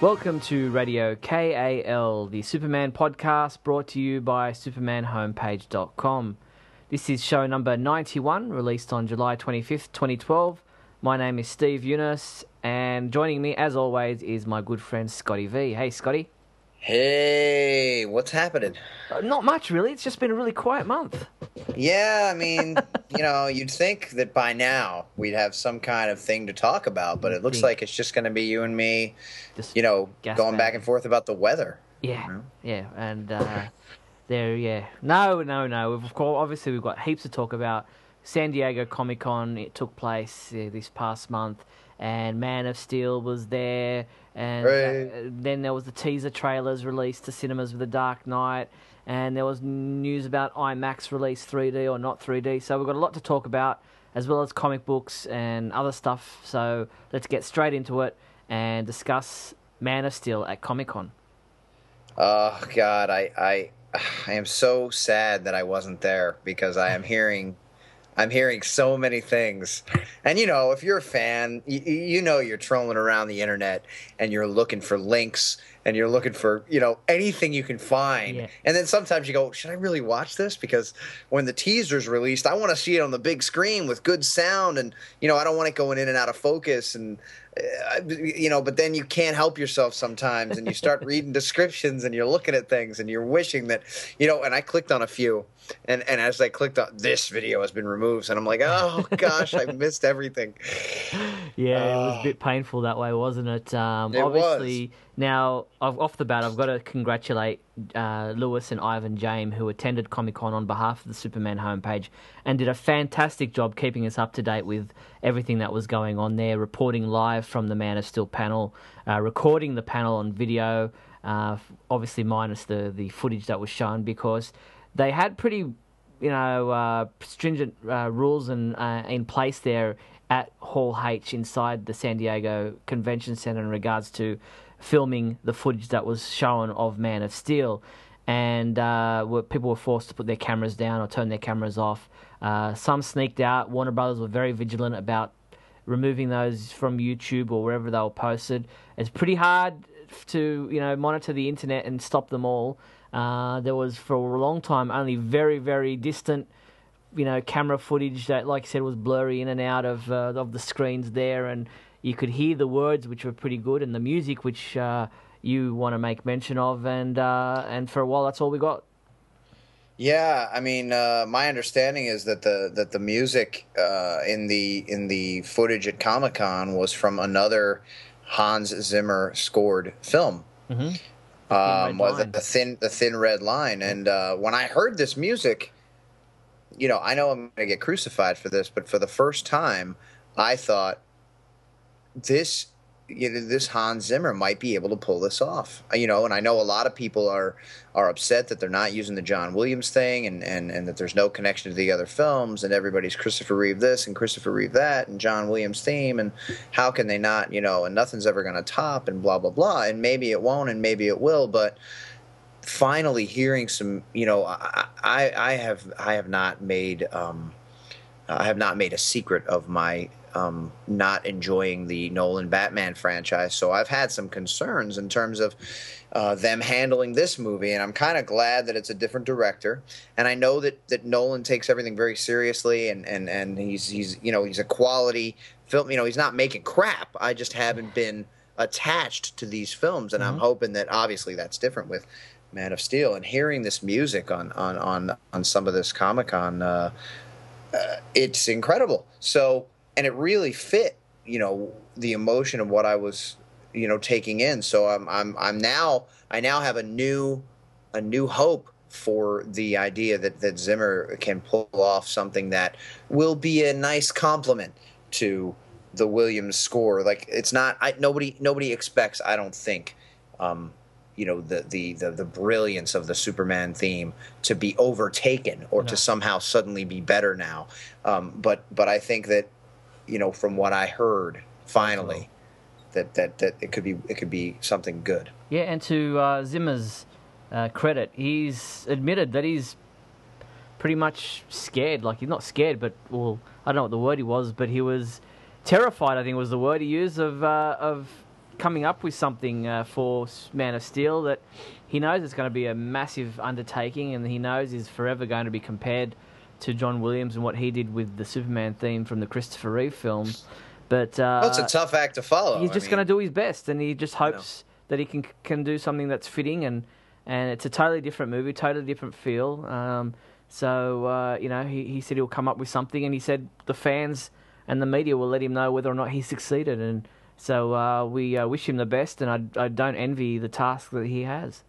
Welcome to Radio KAL, the Superman podcast brought to you by supermanhomepage.com. This is show number 91, released on July 25th, 2012. My name is Steve Younis, and joining me, as always, is my good friend Scotty V. Hey, Scotty. Hey, what's happening? Uh, not much, really. It's just been a really quiet month. Yeah, I mean, you know, you'd think that by now we'd have some kind of thing to talk about, but it looks like it's just going to be you and me, Just you know, going back and forth about the weather. Yeah, Mhm. yeah, and uh, there, yeah, no, no, no. We've, of course, obviously, we've got heaps to talk about. San Diego Comic Con it took place uh, this past month, and Man of Steel was there, and uh, then there was the teaser trailers released to cinemas with The Dark Knight, and there was news about IMAX release 3D or not 3D. So we've got a lot to talk about, as well as comic books and other stuff. So let's get straight into it and discuss Man of Steel at Comic Con. Oh God, I, I, I am so sad that I wasn't there because I am hearing, I'm hearing so many things, and you know, if you're a fan, you, you know, you're trolling around the internet and you're looking for links and you're looking for you know anything you can find, Yeah. and then sometimes you go, should I really watch this? Because when the teaser's released, I want to see it on the big screen with good sound, and you know, I don't want it going in and out of focus and uh, you know, but then you can't help yourself sometimes, and you start reading descriptions, and you're looking at things, and you're wishing that, you know. And I clicked on a few, and and as I clicked on this video has been removed, and I'm like, oh gosh, I missed everything. Yeah, it was a Oh. bit painful that way, wasn't it? Um, It obviously, now off the bat, I've got to congratulate uh, Lewis and Ivan James, who attended Comic Con on behalf of the Superman homepage and did a fantastic job keeping us up to date with everything that was going on there, reporting live from the Man of Steel panel, uh, recording the panel on video, uh, obviously minus the, the footage that was shown because they had pretty you know, uh, stringent uh, rules and uh, in place there at Hall H inside the San Diego Convention Center in regards to filming the footage that was shown of Man of Steel, and uh, were, people were forced to put their cameras down or turn their cameras off. Uh, some sneaked out. Warner Brothers were very vigilant about removing those from YouTube or wherever they were posted. It's pretty hard to you know monitor the internet and stop them all. Uh, there was for a long time only very very distant you know camera footage that like I said was blurry in and out of uh, of the screens there, and you could hear the words which were pretty good and the music which uh, you want to make mention of, and uh, and for a while that's all we got. Yeah, I mean, uh, my understanding is that the that the music uh, in the in the footage at Comic Con was from another Hans Zimmer scored film. Mm-hmm. um, Line. it the thin the thin red line and uh, when i heard this music you know i know i'm going to get crucified for this but for the first time i thought this you know, this hans zimmer might be able to pull this off. You know and i know a lot of people are are upset that they're not using the john williams thing and and, and that there's no connection to the other films and everybody's christopher reeve this and christopher reeve that and john williams theme and how can they not you know and nothing's ever going to top and blah blah blah. And maybe it won't and maybe it will but finally hearing some you know i i, I have i have not made um i have not made a secret of my um, not enjoying the Nolan Batman franchise, so I've had some concerns in terms of uh, them handling this movie, and I'm kind of glad that it's a different director. And I know that, that Nolan takes everything very seriously, and, and, and he's he's you know he's a quality film. You know he's not making crap. I just haven't been attached to these films, and I'm hoping that obviously that's different with Man of Steel. And hearing this music on on on on some of this Comic Con, uh, uh, it's incredible. So and it really fit, you know, the emotion of what I was, you know, taking in. So I'm I'm I'm now I now have a new a new hope for the idea that that Zimmer can pull off something that will be a nice compliment to the Williams score. Like it's not I nobody nobody expects I don't think um you know the, the the the brilliance of the Superman theme to be overtaken or No. to somehow suddenly be better now. Um, but but I think that you know from what I heard finally that, that that it could be it could be something good. Yeah, and to uh, Zimmer's uh, credit, he's admitted that he's pretty much scared. Like he's not scared, but well, I don't know what the word he was, but he was terrified. I think was the word he used of uh, of coming up with something uh, for Man of Steel that he knows it's going to be a massive undertaking, and he knows is forever going to be compared to John Williams and what he did with the Superman theme from the Christopher Reeve film. But uh, well, it's a tough act to follow. He's just going to do his best, and he just hopes that he can can do something that's fitting, and and it's a totally different movie, totally different feel. Um, so uh, you know, he he said he'll come up with something, and he said the fans and the media will let him know whether or not he succeeded, and so uh, we uh, wish him the best, and I I don't envy the task that he has.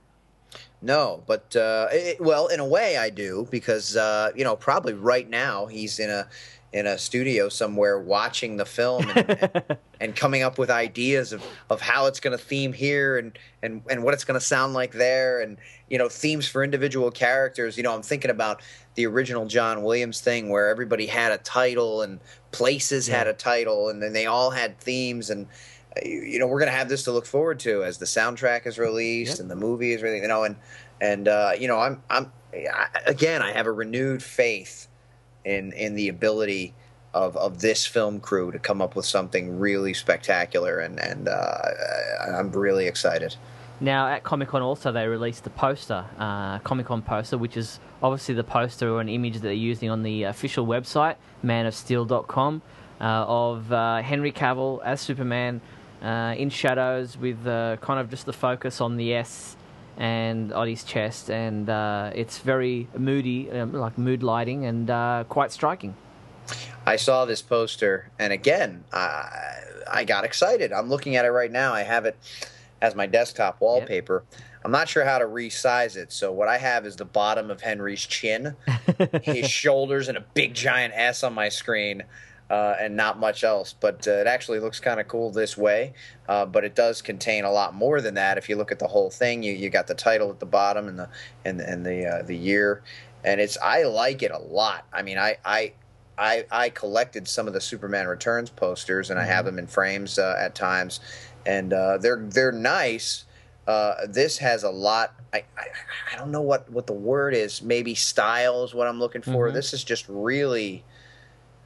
No, but uh, it, well, in a way, I do because uh, you know probably right now he's in a in a studio somewhere watching the film and, and, and coming up with ideas of, of how it's going to theme here and, and, and what it's going to sound like there and you know themes for individual characters you know i'm thinking about the original john williams thing where everybody had a title and places yeah. had a title and then they all had themes and you know we're going to have this to look forward to as the soundtrack is released yep. and the movie is really you know and and uh, you know i'm i'm again i have a renewed faith in in the ability of of this film crew to come up with something really spectacular, and and uh, I'm really excited. Now at Comic Con also they released the poster, uh, Comic Con poster, which is obviously the poster or an image that they're using on the official website, manofsteel.com, uh, of uh, Henry Cavill as Superman uh, in shadows with uh, kind of just the focus on the S and on his chest, and uh, it's very moody, um, like mood lighting, and uh, quite striking. I saw this poster, and again, I, I got excited. I'm looking at it right now. I have it as my desktop wallpaper. Yep. I'm not sure how to resize it. So what I have is the bottom of Henry's chin, his shoulders, and a big giant S on my screen uh, and not much else. But uh, it actually looks kind of cool this way. Uh, but it does contain a lot more than that. If you look at the whole thing, you you got the title at the bottom and the and and the uh, the year, and it's I like it a lot. I mean, I I. I, I collected some of the Superman Returns posters, and I have mm-hmm. them in frames uh, at times, and uh, they're they're nice. this has a lot. I, I, I don't know what, what the word is. Maybe style is what I'm looking for. Mm-hmm. This is just really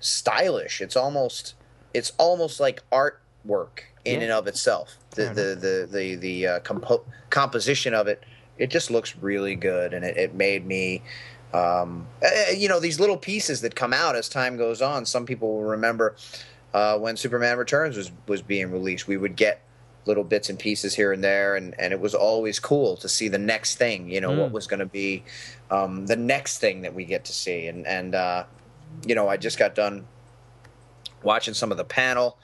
stylish. It's almost it's almost like artwork in yeah. and of itself. The the the the the uh, compo- composition of it it just looks really good, and it, it made me. Um, eh, eh, you know these little pieces that come out as time goes on. Some people will remember uh, when Superman Returns was was being released. We would get little bits and pieces here and there, and, and it was always cool to see the next thing. You know mm. what was going to be um, the next thing that we get to see, and and uh, you know, I just got done watching some of the panel,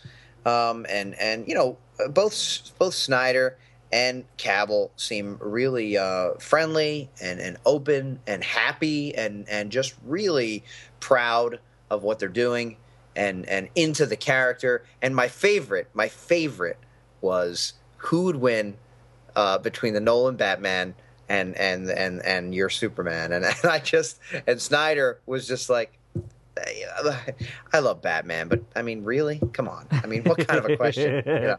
um, and and you know, both both Snyder and Cavill seem really uh, friendly and, and open and happy and and just really proud of what they're doing and and into the character. And my favorite, my favorite was who would win uh, between the Nolan Batman and and and and your Superman. And, and I just and Snyder was just like I love Batman, but I mean, really? Come on. I mean, what kind of a question? You know?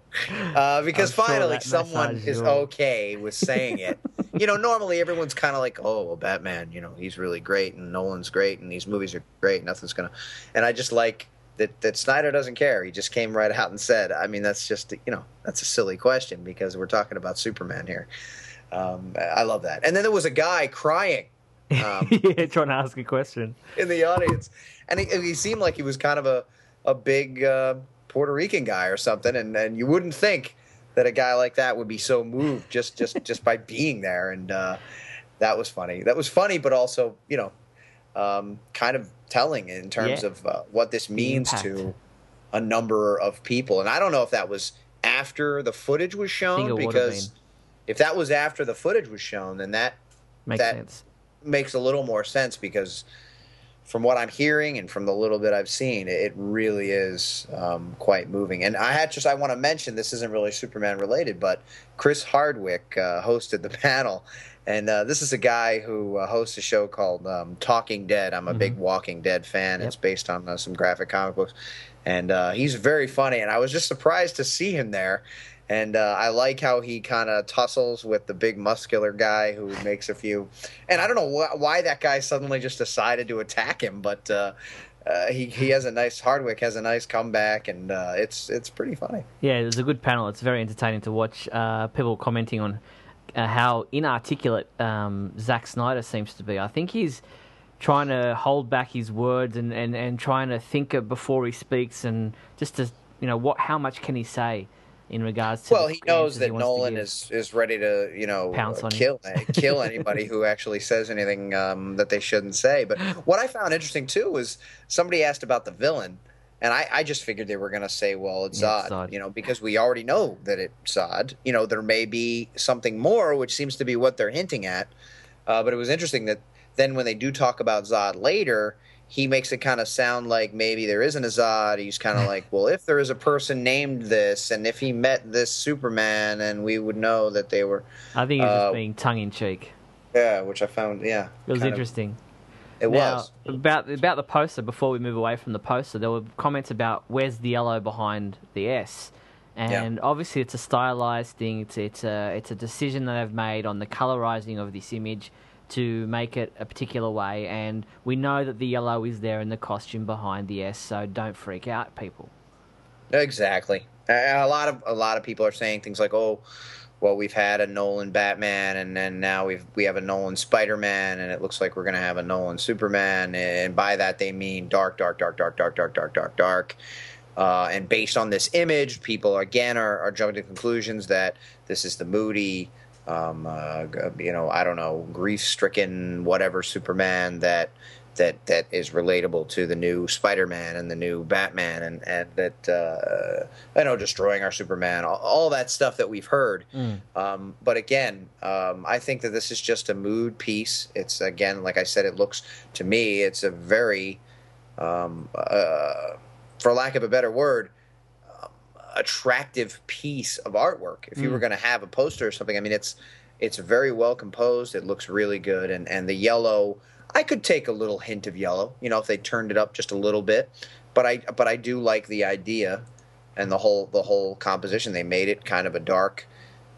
uh, because I'm finally sure someone is okay with saying it. you know, normally everyone's kind of like, oh, well, Batman, you know, he's really great and Nolan's great and these movies are great. Nothing's going to. And I just like that, that Snyder doesn't care. He just came right out and said, I mean, that's just, you know, that's a silly question because we're talking about Superman here. Um, I love that. And then there was a guy crying. Um, yeah, trying to ask a question in the audience and he, he seemed like he was kind of a a big uh, Puerto Rican guy or something, and and you wouldn't think that a guy like that would be so moved just just just by being there, and uh, that was funny. That was funny, but also you know, um, kind of telling in terms yeah. of uh, what this means to a number of people. And I don't know if that was after the footage was shown because if that was after the footage was shown, then that makes that sense. Makes a little more sense because from what I'm hearing and from the little bit I've seen, it really is um, quite moving. And I had just I want to mention this isn't really Superman related, but Chris Hardwick uh, hosted the panel, and uh, this is a guy who uh, hosts a show called um, Talking Dead. I'm a mm-hmm. big Walking Dead fan. Yep. It's based on uh, some graphic comic books, and uh, he's very funny. And I was just surprised to see him there and uh, I like how he kind of tussles with the big muscular guy who makes a few. And I don't know wh- why that guy suddenly just decided to attack him, but uh, uh, he he has a nice Hardwick has a nice comeback, and uh, it's it's pretty funny. Yeah, it was a good panel. It's very entertaining to watch. Uh, people commenting on uh, how inarticulate um, Zack Snyder seems to be. I think he's trying to hold back his words and, and, and trying to think before he speaks and just to you know what how much can he say in regards to well he knows that he Nolan is is ready to you know Pounce on kill kill anybody who actually says anything um, that they shouldn't say. But what I found interesting too was somebody asked about the villain. And I, I just figured they were going to say, well, it's Yeah, Zod, Zod. you know, because we already know that it's Zod. You know, there may be something more, which seems to be what they're hinting at. Uh, but it was interesting that then when they do talk about Zod later, he makes it kind of sound like maybe there isn't a Zod. He's kind of like, well, if there is a person named this, and if he met this Superman, and we would know that they were, I think he's Uh, just being tongue in cheek. yeah, which I found, yeah, It was kind of- interesting. it now, was. about about the poster. Before we move away from the poster, there were comments about where's the yellow behind the S, and obviously it's a stylized thing. It's it's a it's a decision that they've made on the colorizing of this image to make it a particular way, and we know that the yellow is there in the costume behind the S. So don't freak out, people. Exactly. A lot of a lot of people are saying things like, "Oh, well, we've had a Nolan Batman, and then now we've we have a Nolan Spider Man, and it looks like we're going to have a Nolan Superman." And by that they mean dark, dark, dark, dark, dark, dark, dark, dark, dark. Uh, and based on this image, people again are, are jumping to conclusions that this is the moody, um, uh, you know, I don't know, grief-stricken, whatever Superman that that that is relatable to the new Spider-Man and the new Batman, and and that uh, I know destroying our Superman, all, all that stuff that we've heard. Um, but again, um, I think that this is just a mood piece. It's again, like I said, it looks to me, it's a very, um, uh, for lack of a better word, attractive piece of artwork. If you were going to have a poster or something, I mean, it's it's very well composed. It looks really good, and and the yellow. I could take a little hint of yellow, you know, if they turned it up just a little bit. But I but I do like the idea and the whole the whole composition. They made it kind of a dark,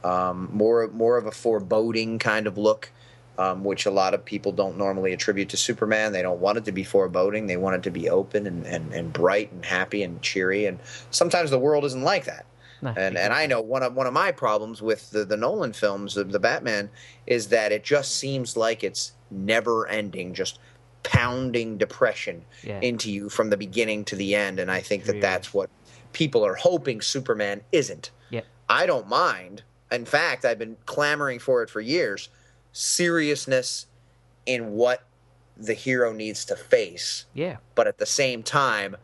um, more more of a foreboding kind of look, um, which a lot of people don't normally attribute to Superman. They don't want it to be foreboding. They want it to be open and, and, and bright and happy and cheery. And sometimes the world isn't like that. No, And and I know one of one of my problems with the, the Nolan films, the, the Batman, is that it just seems like it's never ending, just pounding depression Yeah. into you from the beginning to the end. And I think that that's what people are hoping Superman isn't. Yeah. I don't mind. In fact, I've been clamoring for it for years. Seriousness in what the hero needs to face, yeah, but at the same time,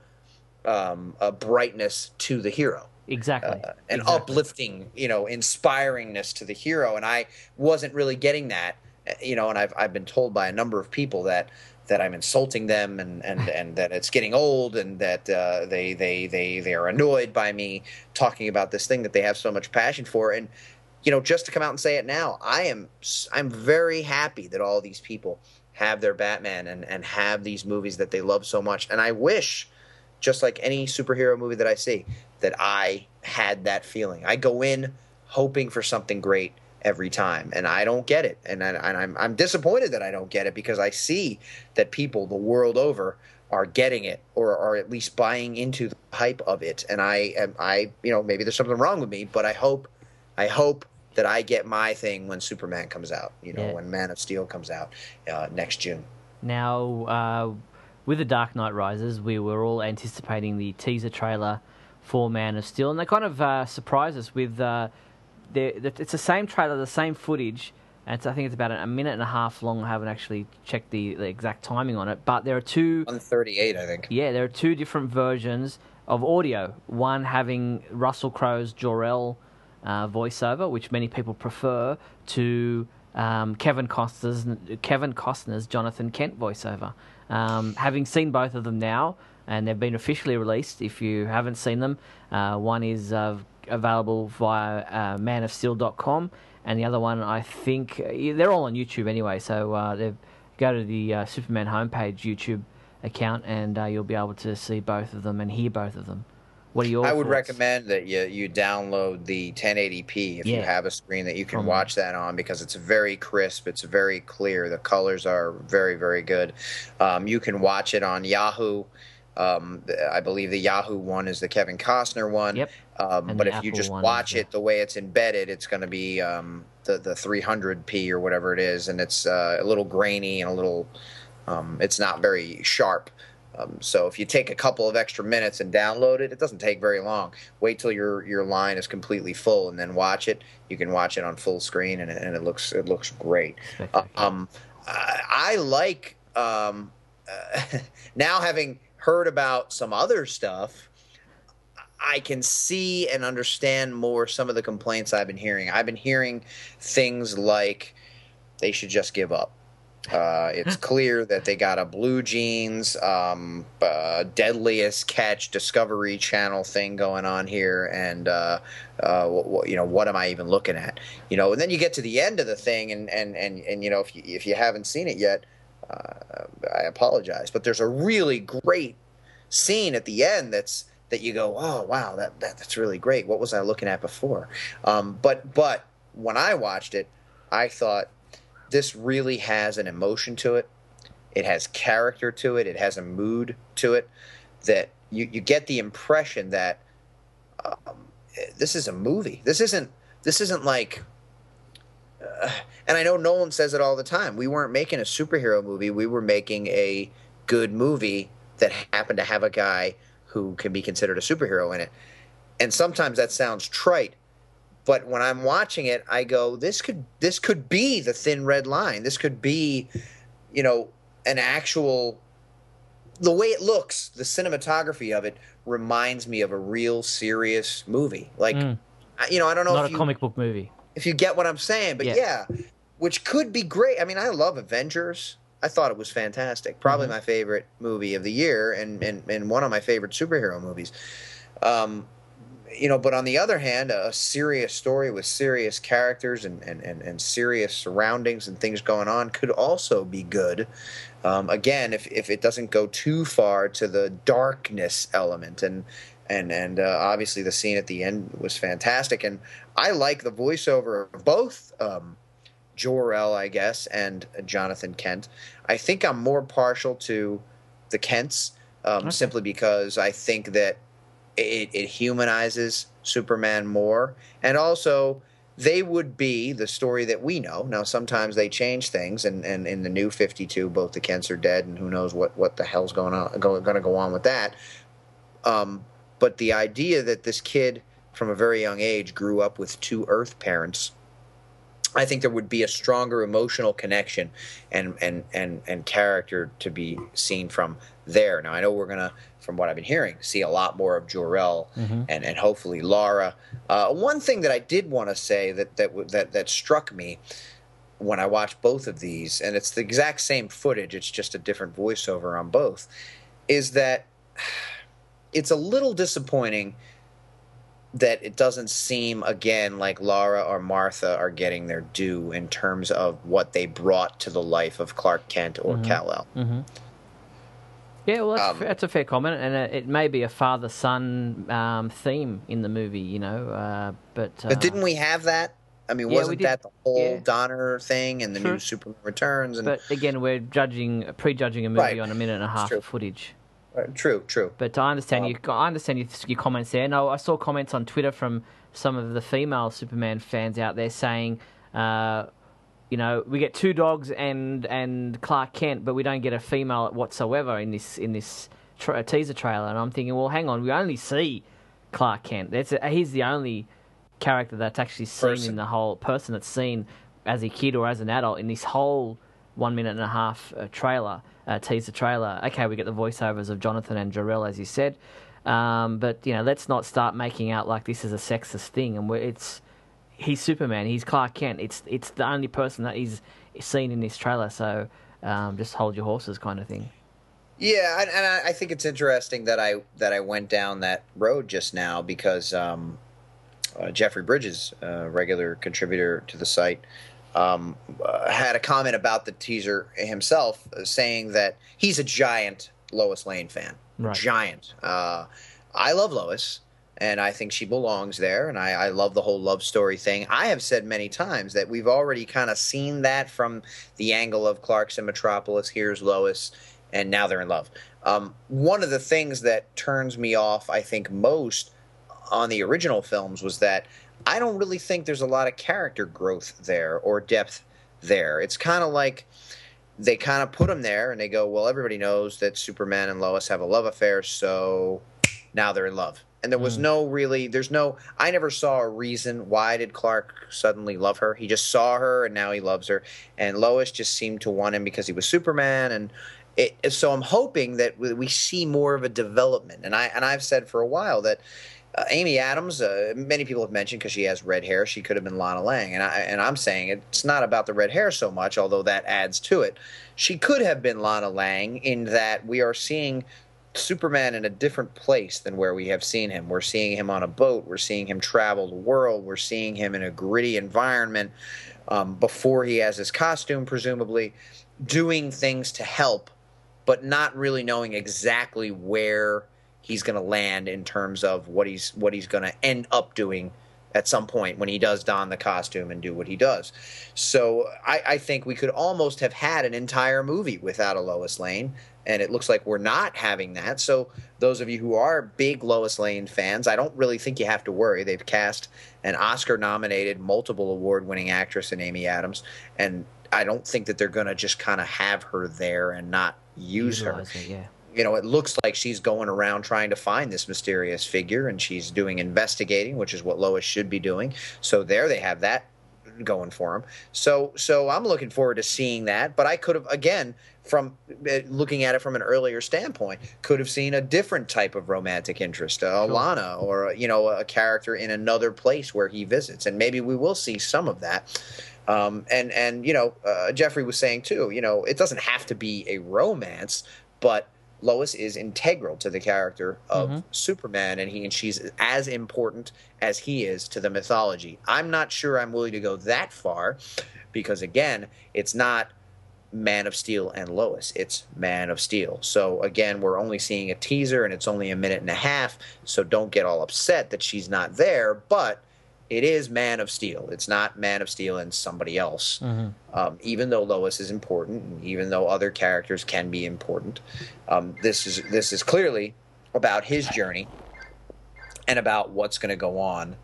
um, a brightness to the hero exactly. uh, an Exactly. uplifting, you know, inspiringness to the hero. And I wasn't really getting that, uh, you know. And I've I've been told by a number of people that that I'm insulting them and and and that it's getting old and that uh, they they they they are annoyed by me talking about this thing that they have so much passion for. And you know, just to come out and say it now, I am I'm very happy that all these people have their Batman and and have these movies that they love so much. And I wish just like any superhero movie that I see, that I had that feeling. I go in hoping for something great every time, and I don't get it, and, I, and I'm I'm disappointed that I don't get it because I see that people the world over are getting it or are at least buying into the hype of it, and I am I you know maybe there's something wrong with me, but I hope I hope that I get my thing when Superman comes out, you know, Yeah. when Man of Steel comes out uh, next June. Now, uh, with The Dark Knight Rises, we were all anticipating the teaser trailer for Man of Steel, and they kind of uh, surprised us with uh, the, the, it's the same trailer, the same footage. And it's, I think it's about a minute and a half long. I haven't actually checked the, the exact timing on it, but there are two. 138, I think. Yeah, there are two different versions of audio. One having Russell Crowe's Jor-El uh, voiceover, which many people prefer, to um, Kevin Costner's Kevin Costner's Jonathan Kent voiceover. Um, having seen both of them now, and they've been officially released. If you haven't seen them, uh, one is uh, available via uh, manofsteel.com, and the other one, I think, uh, they're all on YouTube anyway. So uh, go to the uh, Superman homepage YouTube account, and uh, you'll be able to see both of them and hear both of them. What are your? I would thoughts? recommend that you you download the 1080p if you have a screen that you can From- watch that on because it's very crisp, it's very clear. The colors are very very good. Um, you can watch it on Yahoo. Um, I believe the Yahoo one is the Kevin Costner one. Yep. Um, but if you just watch it the way it's embedded, it's going to be um, the the 300p or whatever it is, and it's uh, a little grainy and a little. Um, it's not very sharp. Um, so if you take a couple of extra minutes and download it, it doesn't take very long. Wait till your your line is completely full and then watch it. You can watch it on full screen and it, and it looks it looks great. Uh, Um, I, I like um, uh, now having heard about some other stuff. I can see and understand more some of the complaints I've been hearing. I've been hearing things like they should just give up. Uh, it's clear that they got a Blue Jeans, um, uh, Deadliest Catch Discovery Channel thing going on here, and uh, uh, you know what am I even looking at? You know, and then you get to the end of the thing, and and and, and you know if you if you haven't seen it yet, uh, I apologize, but there's a really great scene at the end that's that you go, oh wow, that, that that's really great. What was I looking at before? Um, but but when I watched it, I thought this really has an emotion to it. It has character to it. It has a mood to it that you, you get the impression that um, this is a movie. This isn't this isn't like. Uh, and I know Nolan says it all the time. We weren't making a superhero movie. We were making a good movie that happened to have a guy who can be considered a superhero in it. And sometimes that sounds trite, but when I'm watching it, I go, this could this could be the thin red line. This could be, you know, an actual the way it looks, the cinematography of it reminds me of a real serious movie. Like Mm. I- you know, I don't know Not if a you, comic book movie. if you get what I'm saying, but Yeah. yeah. which could be great. I mean, I love Avengers. I thought it was fantastic. Probably Mhm. my favorite movie of the year, and, and and one of my favorite superhero movies. Um, you know, but on the other hand, a serious story with serious characters and, and, and, and serious surroundings and things going on could also be good. Um, again, if, if it doesn't go too far to the darkness element and and and uh, obviously the scene at the end was fantastic and I like the voiceover of both um, Jor-El, I guess, and Jonathan Kent. I think I'm more partial to the Kents um, Okay. simply because I think that it, it humanizes Superman more, and also they would be the story that we know. Now, sometimes they change things, and, and in the new Fifty Two, both the Kents are dead, and who knows what, what the hell's going on going to go on with that. Um, but the idea that this kid from a very young age grew up with two Earth parents. I think there would be a stronger emotional connection and and and and character to be seen from there. Now I know we're gonna, from what I've been hearing, see a lot more of Jor-El Mhm. and and hopefully Lara. Uh, one thing that I did want to say that that that that struck me when I watched both of these, and it's the exact same footage, it's just a different voiceover on both, is that it's a little disappointing that it doesn't seem again like Lara or Martha are getting their due in terms of what they brought to the life of Clark Kent or Mhm. Kal-El. hmm Yeah, well, that's, Um, that's a fair comment, and uh, it may be a father-son um, theme in the movie, you know. Uh, but uh, But didn't we have that? I mean, Yeah, wasn't that the whole Yeah. Donner thing and the True. new Superman Returns? And But again, we're judging, prejudging a movie Right. on a minute and a half of footage. Uh, true, true. But I understand Um, you. I understand your, your comments there. No, I saw comments on Twitter from some of the female Superman fans out there saying, uh, you know, we get two dogs and and Clark Kent, but we don't get a female whatsoever in this in this tra- teaser trailer. And I'm thinking, well, hang on, we only see Clark Kent. That's a, he's the only character that's actually seen Person. in the whole person that's seen as a kid or as an adult in this whole one minute and a half uh, trailer, uh, teaser trailer. Okay, we get the voiceovers of Jonathan and Jor-El, as you said, um, but you know, let's not start making out like this is a sexist thing. And we're, it's he's Superman, he's Clark Kent. It's it's the only person that he's seen in this trailer. So um, just hold your horses, kind of thing. Yeah, and, and I, I think it's interesting that I that I went down that road just now because um, uh, Jeffrey Bridges, uh, regular contributor to the site, um, uh, had a comment about the teaser himself, uh, saying that he's a giant Lois Lane fan, Right. giant. Uh, I love Lois and I think she belongs there. And I, I, love the whole love story thing. I have said many times that we've already kind of seen that from the angle of Clark's in Metropolis. Here's Lois, and now they're in love. Um, one of the things that turns me off, I think, most on the original films was that I don't really think there's a lot of character growth there or depth there. It's kind of like they kind of put them there and they go, well, everybody knows that Superman and Lois have a love affair, so now they're in love and there was mm. no really there's no i never saw a reason why did clark suddenly love her. He just saw her and now he loves her. And lois just seemed to want him because he was superman. And it, so i'm hoping that we see more of a development. And i and i've said for a while that uh, Amy Adams, uh, many people have mentioned because she has red hair, she could have been Lana Lang, and I and I'm saying it's not about the red hair so much, although that adds to it. She could have been Lana Lang in that we are seeing Superman in a different place than where we have seen him. We're seeing him on a boat. We're seeing him travel the world. We're seeing him in a gritty environment um, before he has his costume, presumably, doing things to help, but not really knowing exactly where he's going to land in terms of what he's what he's going to end up doing at some point when he does don the costume and do what he does. So I, I, think we could almost have had an entire movie without a Lois Lane and it looks like we're not having that. So those of you who are big Lois Lane fans, I don't really think you have to worry. They've cast an Oscar-nominated, multiple award-winning actress in Amy Adams, and I don't think that they're going to just kind of have her there and not use Utilize her. It, yeah. You know, it looks like she's going around trying to find this mysterious figure, and she's doing investigating, which is what Lois should be doing. So there, they have that going for him. So so I'm looking forward to seeing that. But I could have again from uh, looking at it from an earlier standpoint, could have seen a different type of romantic interest, uh, Lana, or you know, a character in another place where he visits, and maybe we will see some of that. Um, and and you know, uh, Jeffrey was saying too, you know, it doesn't have to be a romance, but Lois is integral to the character of mm-hmm. Superman, and he and she's as important as he is to the mythology. I'm not sure I'm willing to go that far, because again, it's not Man of Steel and Lois. It's Man of Steel. So again, we're only seeing a teaser, and it's only a minute and a half. So don't get all upset that she's not there, but it is Man of Steel. It's not Man of Steel and somebody else. Mm-hmm. Um, even though Lois is important, and even though other characters can be important, um, this is this is clearly about his journey and about what's going to go on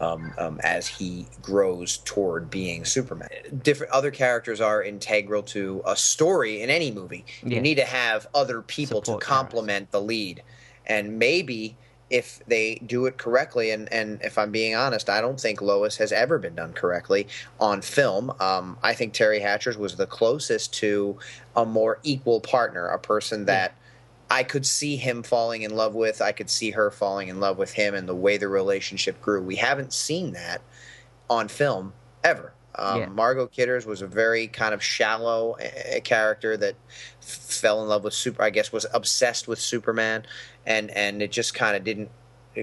um, um, as he grows toward being Superman. Different other characters are integral to a story in any movie. Yeah. You need to have other people Support to complement the lead, and maybe if they do it correctly, and, and if I'm being honest, I don't think Lois has ever been done correctly on film. Um, I think Teri Hatcher's was the closest to a more equal partner, a person that yeah. I could see him falling in love with. I could see her falling in love with him, and the way the relationship grew. We haven't seen that on film ever. Um, yeah. Margot Kidders was a very kind of shallow uh, character that f- fell in love with super. I guess was obsessed with Superman, and and it just kind of didn't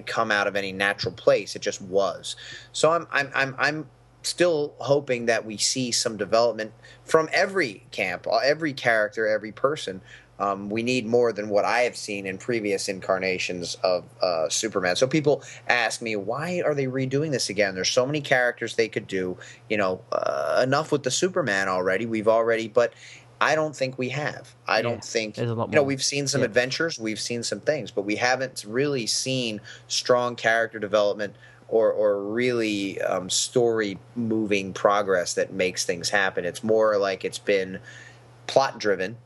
come out of any natural place. It just was. So I'm I'm I'm I'm still hoping that we see some development from every camp, uh, every character, every person. Um, we need more than what I have seen in previous incarnations of uh, Superman. So people ask me, why are they redoing this again? There's so many characters they could do. You know, uh, enough with the Superman already. We've already, but I don't think we have. I yeah, don't think you know we've seen some yeah. adventures, we've seen some things, but we haven't really seen strong character development or or really um, story moving progress that makes things happen. It's more like it's been plot driven,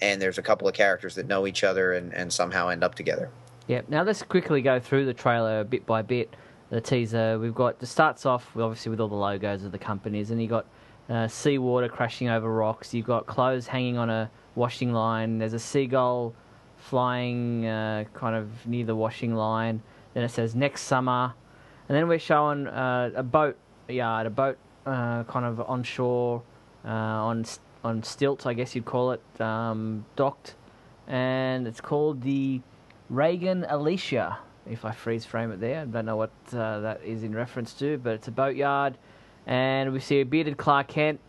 and there's a couple of characters that know each other and, and somehow end up together. Yeah. Now let's quickly go through the trailer bit by bit. The teaser we've got it starts off obviously with all the logos of the companies, and you got uh, seawater crashing over rocks. You've got clothes hanging on a washing line. There's a seagull flying uh, kind of near the washing line. Then it says next summer, and then we're showing uh, a boat yard, a boat uh, kind of onshore uh, on on stilts, I guess you'd call it, um, docked, and it's called the Reagan Alicia. If I freeze frame it there, I don't know what uh, that is in reference to, but it's a boatyard and we see a bearded Clark Kent,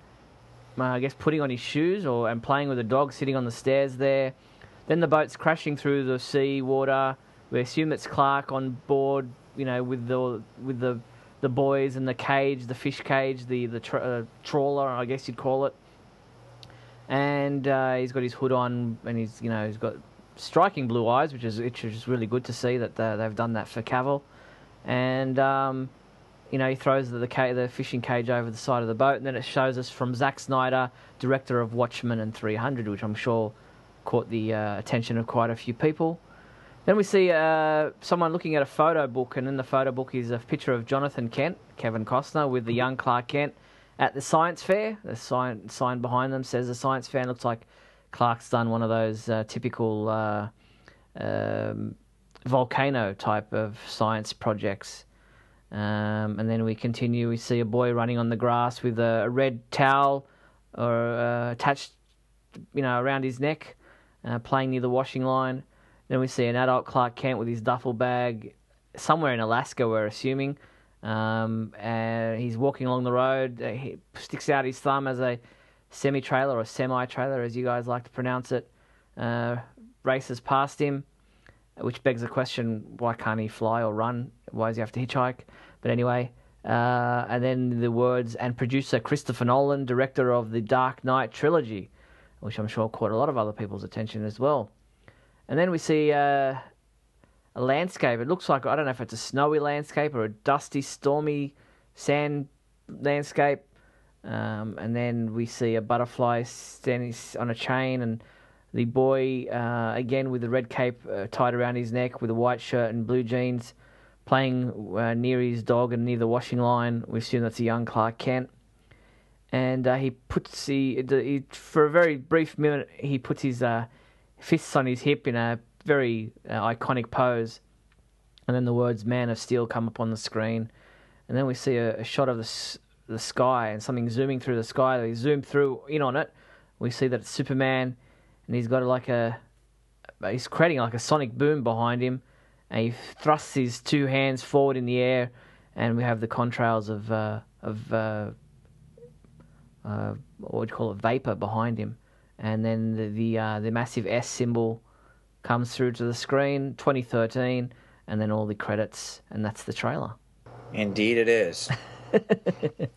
uh, I guess, putting on his shoes or and playing with a dog sitting on the stairs there. Then the boat's crashing through the sea water. we assume it's Clark on board, you know, with the with the the boys and the cage, the fish cage, the the tra- uh, trawler, I guess you'd call it. And uh, he's got his hood on, and he's you know he's got striking blue eyes, which is which is really good to see that uh, they've done that for Cavill. And um, you know he throws the the, the fishing cage over the side of the boat, and then it shows us from Zack Snyder, director of Watchmen and 300, which I'm sure caught the uh, attention of quite a few people. Then we see uh, someone looking at a photo book, and in the photo book is a picture of Jonathan Kent, Kevin Costner, with the young Clark Kent at the science fair. The sign, sign behind them says the science fair. looks like Clark's done one of those uh, typical uh, um, volcano type of science projects. Um, and then we continue. We see a boy running on the grass with a, red towel or uh, attached, you know, around his neck, uh, playing near the washing line. Then we see an adult Clark Kent with his duffel bag somewhere in Alaska, we're assuming. Um, and he's walking along the road. Uh, he sticks out his thumb as a semi trailer or semi trailer, as you guys like to pronounce it, uh, races past him, which begs the question why can't he fly or run? Why does he have to hitchhike? But anyway, uh, and then the words, and producer Christopher Nolan, director of the Dark Knight trilogy, which I'm sure caught a lot of other people's attention as well. And then we see uh, a landscape. It looks like I don't know if it's a snowy landscape or a dusty, stormy sand landscape. Um, and then we see a butterfly standing on a chain, and the boy uh, again with the red cape uh, tied around his neck, with a white shirt and blue jeans, playing uh, near his dog and near the washing line. We assume that's a young Clark Kent. And uh, he puts the, he, for a very brief minute he puts his uh, fists on his hip in a very uh, iconic pose. And then the words "Man of Steel" come up on the screen, and then we see a, a shot of the the sky and something zooming through the sky. We zoom through in on it. We see that it's Superman, and he's got like a he's creating like a sonic boom behind him, and he thrusts his two hands forward in the air, and we have the contrails of uh, of uh, uh, what would you call it vapor behind him, and then the the, uh, the massive S symbol comes through to the screen, 2013, and then all the credits, and that's the trailer. Indeed, it is.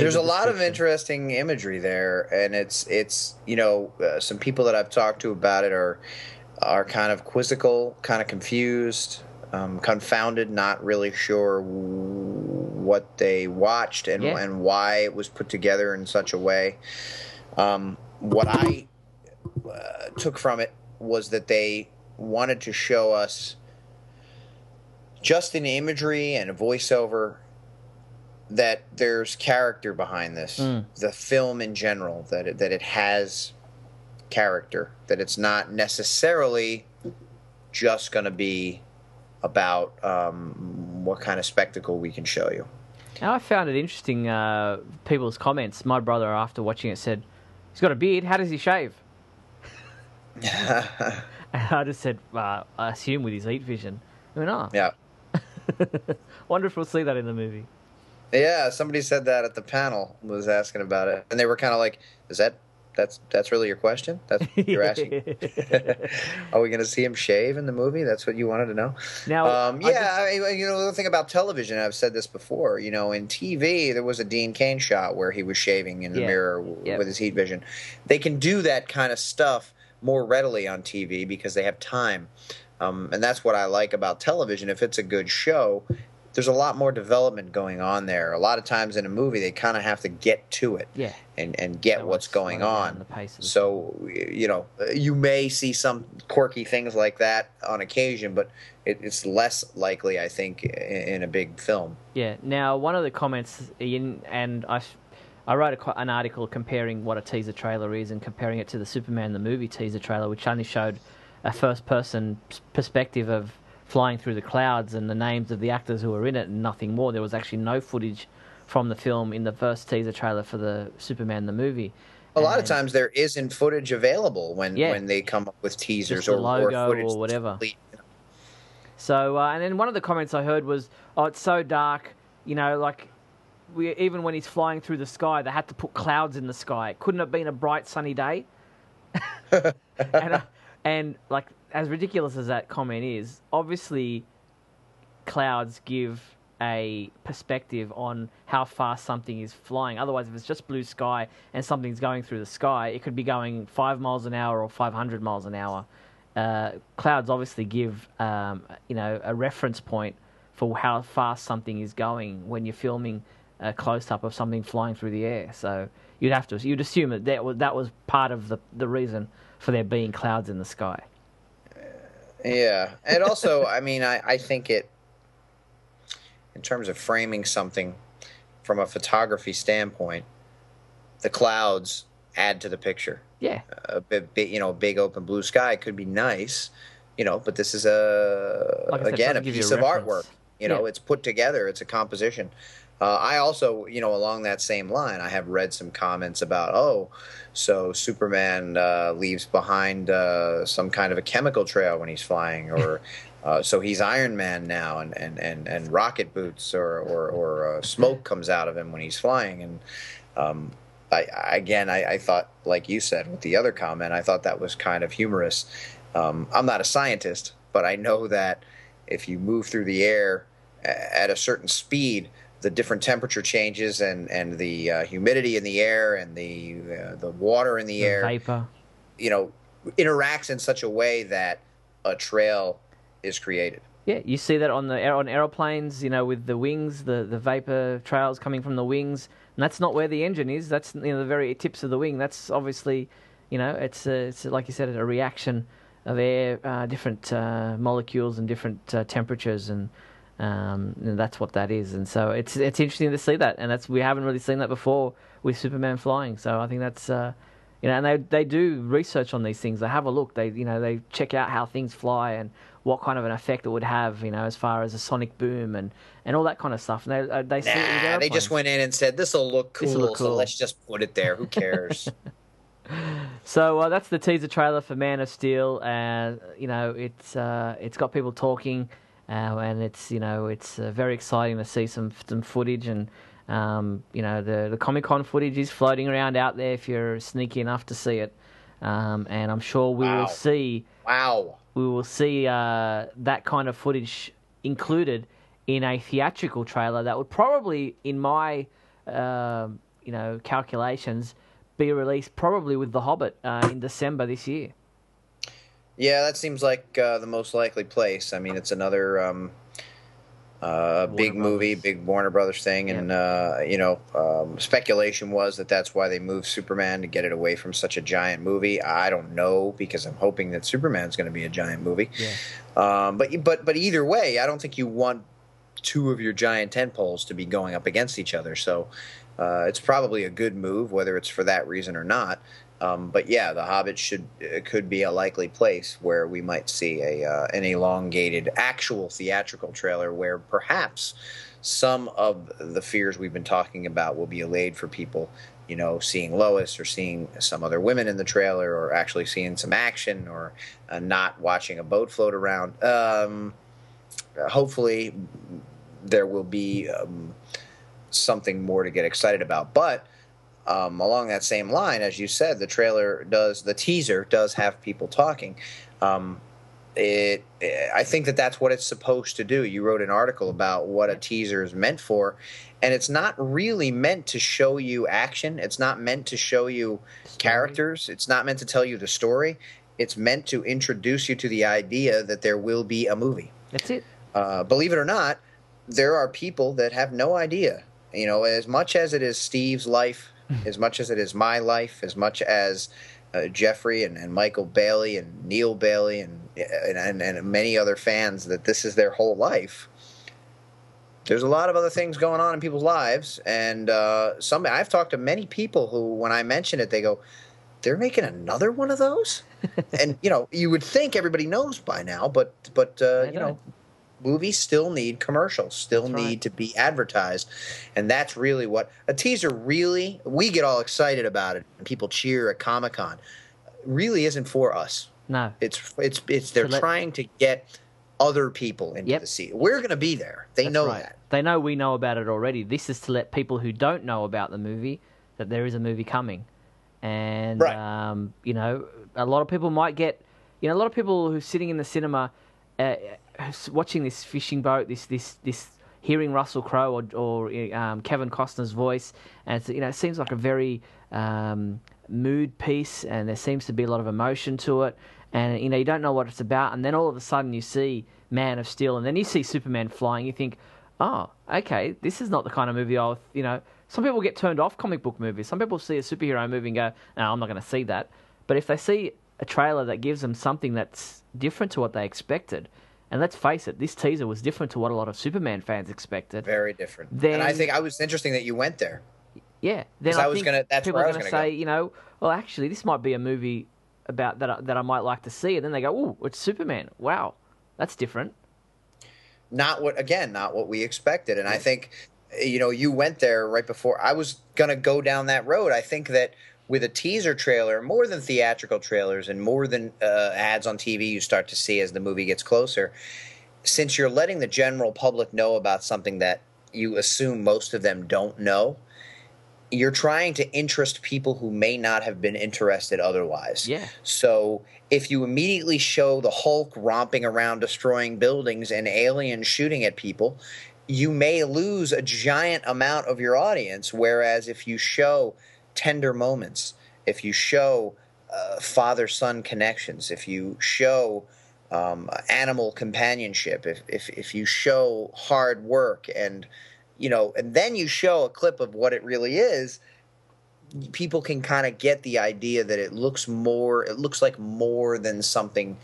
There's a lot of interesting imagery there, and it's it's you know uh, some people that I've talked to about it are are kind of quizzical, kind of confused, um, confounded, not really sure what they watched and yeah. and why it was put together in such a way. Um, what I uh, took from it was that they wanted to show us just in imagery and a voiceover that there's character behind this. Mm. The film in general that it, that it has character. That it's not necessarily just going to be about um, what kind of spectacle we can show you. Now I found it interesting. Uh, people's comments. My brother, after watching it, said, "He's got a beard. How does he shave?" and I just said, uh, I assume with his heat vision. I went, oh. Yeah. Wonder if we'll see that in the movie. Yeah, somebody said that at the panel was asking about it, and they were kind of like, "Is that that's that's really your question? That's you're asking? Are we going to see him shave in the movie? That's what you wanted to know? Now, um, yeah, I just... I you know the thing about television. I've said this before. You know, in TV, there was a Dean Cain shot where he was shaving in the yeah. mirror yep. with his heat vision. They can do that kind of stuff more readily on TV because they have time. Um, and that's what I like about television. If it's a good show, there's a lot more development going on there. A lot of times in a movie, they kind of have to get to it, yeah, and and get so what's going on. So you know, uh, you may see some quirky things like that on occasion, but it, it's less likely, I think, in, in, a big film. Yeah. Now, one of the comments, in, and I I wrote a, an article comparing what a teaser trailer is and comparing it to the Superman the movie teaser trailer, which only showed a first person perspective of flying through the clouds and the names of the actors who were in it and nothing more. There was actually no footage from the film in the first teaser trailer for the Superman the movie. A lot of times there isn't footage available when, yeah, when they come up with teasers or, logo or, or whatever. So, uh, and then one of the comments I heard was, "Oh, it's so dark. You know, like we, even when he's flying through the sky, they had to put clouds in the sky. It couldn't have been a bright sunny day. and, uh, and like as ridiculous as that comment is, obviously, clouds give a perspective on how fast something is flying. Otherwise, if it's just blue sky and something's going through the sky, it could be going five miles an hour or 500 miles an hour. Uh, clouds obviously give um, you know a reference point for how fast something is going when you're filming a close up of something flying through the air. So you'd have to you'd assume that that was, that was part of the the reason for there being clouds in the sky. Yeah, and also, I mean, I, I think it in terms of framing something from a photography standpoint, the clouds add to the picture. Yeah, a bit, you know, a big open blue sky could be nice, you know, but this is a like said, again a piece a of artwork. You know, yeah. it's put together. It's a composition. Uh, I also, you know, along that same line, I have read some comments about, oh, so Superman uh, leaves behind uh, some kind of a chemical trail when he's flying, or uh, so he's Iron Man now, and, and, and, and rocket boots or or, or uh, smoke comes out of him when he's flying, and um, I, again, I, I, thought, like you said with the other comment, I thought that was kind of humorous. Um, I'm not a scientist, but I know that if you move through the air at a certain speed, the different temperature changes and and the uh, humidity in the air and the uh, the water in the, the air, vapor, you know, interacts in such a way that a trail is created. Yeah, you see that on the on aeroplanes, you know, with the wings, the the vapor trails coming from the wings, and that's not where the engine is. That's you know the very tips of the wing. That's obviously, you know, it's a, it's a, like you said, a reaction of air, uh, different uh, molecules and different uh, temperatures and um, and that's what that is, and so it's it's interesting to see that, and that's we haven't really seen that before with Superman flying. So I think that's uh, you know, and they they do research on these things. They have a look. They you know they check out how things fly and what kind of an effect it would have, you know, as far as a sonic boom and, and all that kind of stuff. And they uh, they nah, they just went in and said this will look cool, look cool, so let's just put it there. Who cares? so uh, that's the teaser trailer for Man of Steel, and uh, you know it's uh, it's got people talking. Uh, and it's you know it's uh, very exciting to see some some footage and um, you know the the Comic Con footage is floating around out there if you're sneaky enough to see it, um, and I'm sure we wow. will see wow we will see uh, that kind of footage included in a theatrical trailer that would probably in my um, you know calculations be released probably with The Hobbit uh, in December this year. Yeah, that seems like uh, the most likely place. I mean, it's another um, uh, big Brothers. movie, big Warner Brothers thing, yeah. and uh, you know, um, speculation was that that's why they moved Superman to get it away from such a giant movie. I don't know because I'm hoping that Superman's going to be a giant movie. Yeah. Um, but but but either way, I don't think you want two of your giant tent poles to be going up against each other. So. Uh, it's probably a good move, whether it's for that reason or not. Um, but yeah, The Hobbit should uh, could be a likely place where we might see a uh, an elongated actual theatrical trailer where perhaps some of the fears we've been talking about will be allayed for people. You know, seeing Lois or seeing some other women in the trailer, or actually seeing some action, or uh, not watching a boat float around. Um, hopefully, there will be um, something more to get excited about. But um, along that same line, as you said, the trailer does, the teaser does have people talking. Um, it, I think that that's what it's supposed to do. You wrote an article about what a teaser is meant for, and it's not really meant to show you action. It's not meant to show you characters. It's not meant to tell you the story. It's meant to introduce you to the idea that there will be a movie. That's it. Uh, believe it or not, there are people that have no idea. You know, as much as it is Steve's life as much as it is my life, as much as uh, Jeffrey and, and, Michael Bailey and Neal Bailey and, and, and many other fans that this is their whole life. There's a lot of other things going on in people's lives, and uh, some I've talked to many people who, when I mention it, they go, "They're making another one of those," and you know, you would think everybody knows by now, but but uh, you know, movies still need commercials, still that's need right. to be advertised, and that's really what a teaser really. We get all excited about it, and people cheer at Comic Con. Really isn't for us. No, it's it's it's they're let, trying to get other people into yep. the seat. We're going to be there. They that's know right. that. They know we know about it already. This is to let people who don't know about the movie that there is a movie coming, and right. um, you know, a lot of people might get you know, a lot of people who are sitting in the cinema, uh, watching this fishing boat, this this this hearing Russell Crowe or, or um, Kevin Costner's voice, and you know, it seems like a very um, mood piece, and there seems to be a lot of emotion to it, and you know, you don't know what it's about, and then all of a sudden you see Man of Steel, and then you see Superman flying, you think, oh, okay, this is not the kind of movie I'll, you know. Some people get turned off comic book movies. Some people see a superhero movie and go, no, I'm not going to see that. But if they see a trailer that gives them something that's different to what they expected, and let's face it, this teaser was different to what a lot of Superman fans expected. Very different. Then, and I think I was interesting that you went there. Yeah. Then I, I, was gonna. That's people are going to say, go. you know, well, actually, this might be a movie about that I, that I might like to see, and then they go, oh, it's Superman. Wow, that's different. Not what again, not what we expected, and I think you know you went there right before I was going to go down that road. I think that with a teaser trailer, more than theatrical trailers and more than uh, ads on TV you start to see as the movie gets closer, since you're letting the general public know about something that you assume most of them don't know, you're trying to interest people who may not have been interested otherwise. Yeah. So if you immediately show the Hulk romping around destroying buildings and aliens shooting at people, you may lose a giant amount of your audience. Whereas if you show tender moments, if you show uh, father son connections, if you show um, animal companionship, if, if, if you show hard work and you know, and then you show a clip of what it really is, people can kind of get the idea that it looks more, it looks like more than something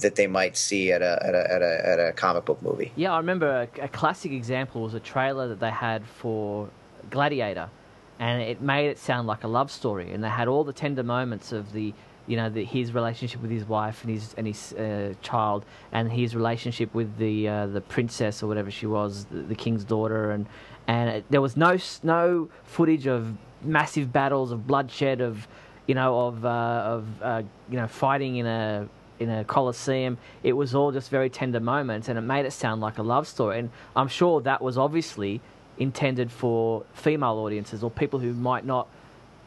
that they might see at a at a at a, at a comic book movie. Yeah, I remember a, a classic example was a trailer that they had for Gladiator and it made it sound like a love story. And they had all the tender moments of the, you know, the, his relationship with his wife and his and his uh, child, and his relationship with the uh, the princess or whatever she was, the, the king's daughter, and and it, there was no no footage of massive battles, of bloodshed, of you know, of uh, of uh, you know, fighting in a in a coliseum. It was all just very tender moments, and it made it sound like a love story. And I'm sure that was obviously intended for female audiences or people who might not,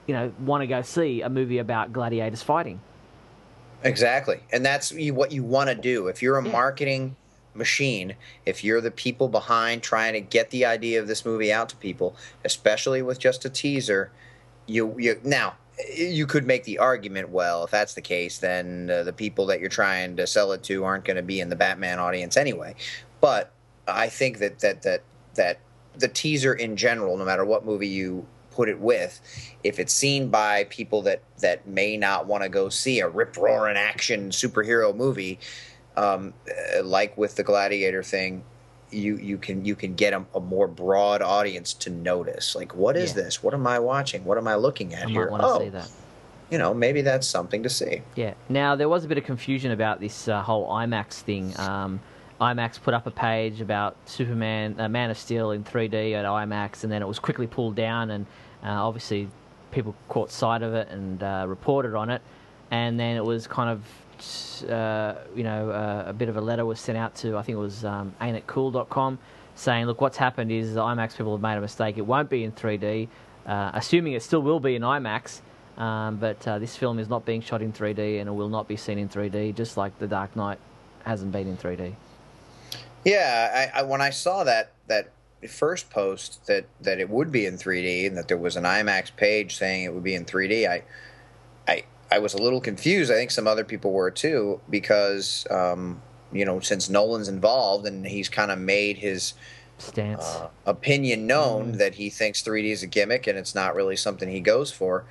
you know, want to go see a movie about gladiators fighting. Exactly, and that's what you want to do. If you're a yeah. marketing machine, if you're the people behind trying to get the idea of this movie out to people, especially with just a teaser, you you now you could make the argument well if that's the case then uh, the people that you're trying to sell it to aren't going to be in the batman audience anyway but i think that that that that the teaser in general, no matter what movie you put it with, if it's seen by people that that may not want to go see a rip roaring action superhero movie, um, uh, like with the Gladiator thing, you you can you can get a, a more broad audience to notice. Like, what is yeah. this? What am I watching? What am I looking at I here? oh, you know, maybe that's something to see. Yeah. Now there was a bit of confusion about this uh, whole IMAX thing. Um, IMAX put up a page about Superman, uh, Man of Steel in 3D at IMAX, and then it was quickly pulled down, and uh, obviously people caught sight of it and uh, reported on it, and then it was kind of, uh, you know, uh, a bit of a letter was sent out to I think it was um, ain'titcool.com saying, look, what's happened is the IMAX people have made a mistake. It won't be in 3D, uh, assuming it still will be in IMAX. Um, but this film is not being shot in 3D and it will not be seen in 3D, just like The Dark Knight hasn't been in 3D. Yeah, I, I, when I saw that that first post that that it would be in 3D and that there was an IMAX page saying it would be in 3D, I I I was a little confused. I think some other people were too because um, you know since Nolan's involved and he's kind of made his stance uh, opinion known mm. that he thinks 3D is a gimmick and it's not really something he goes for.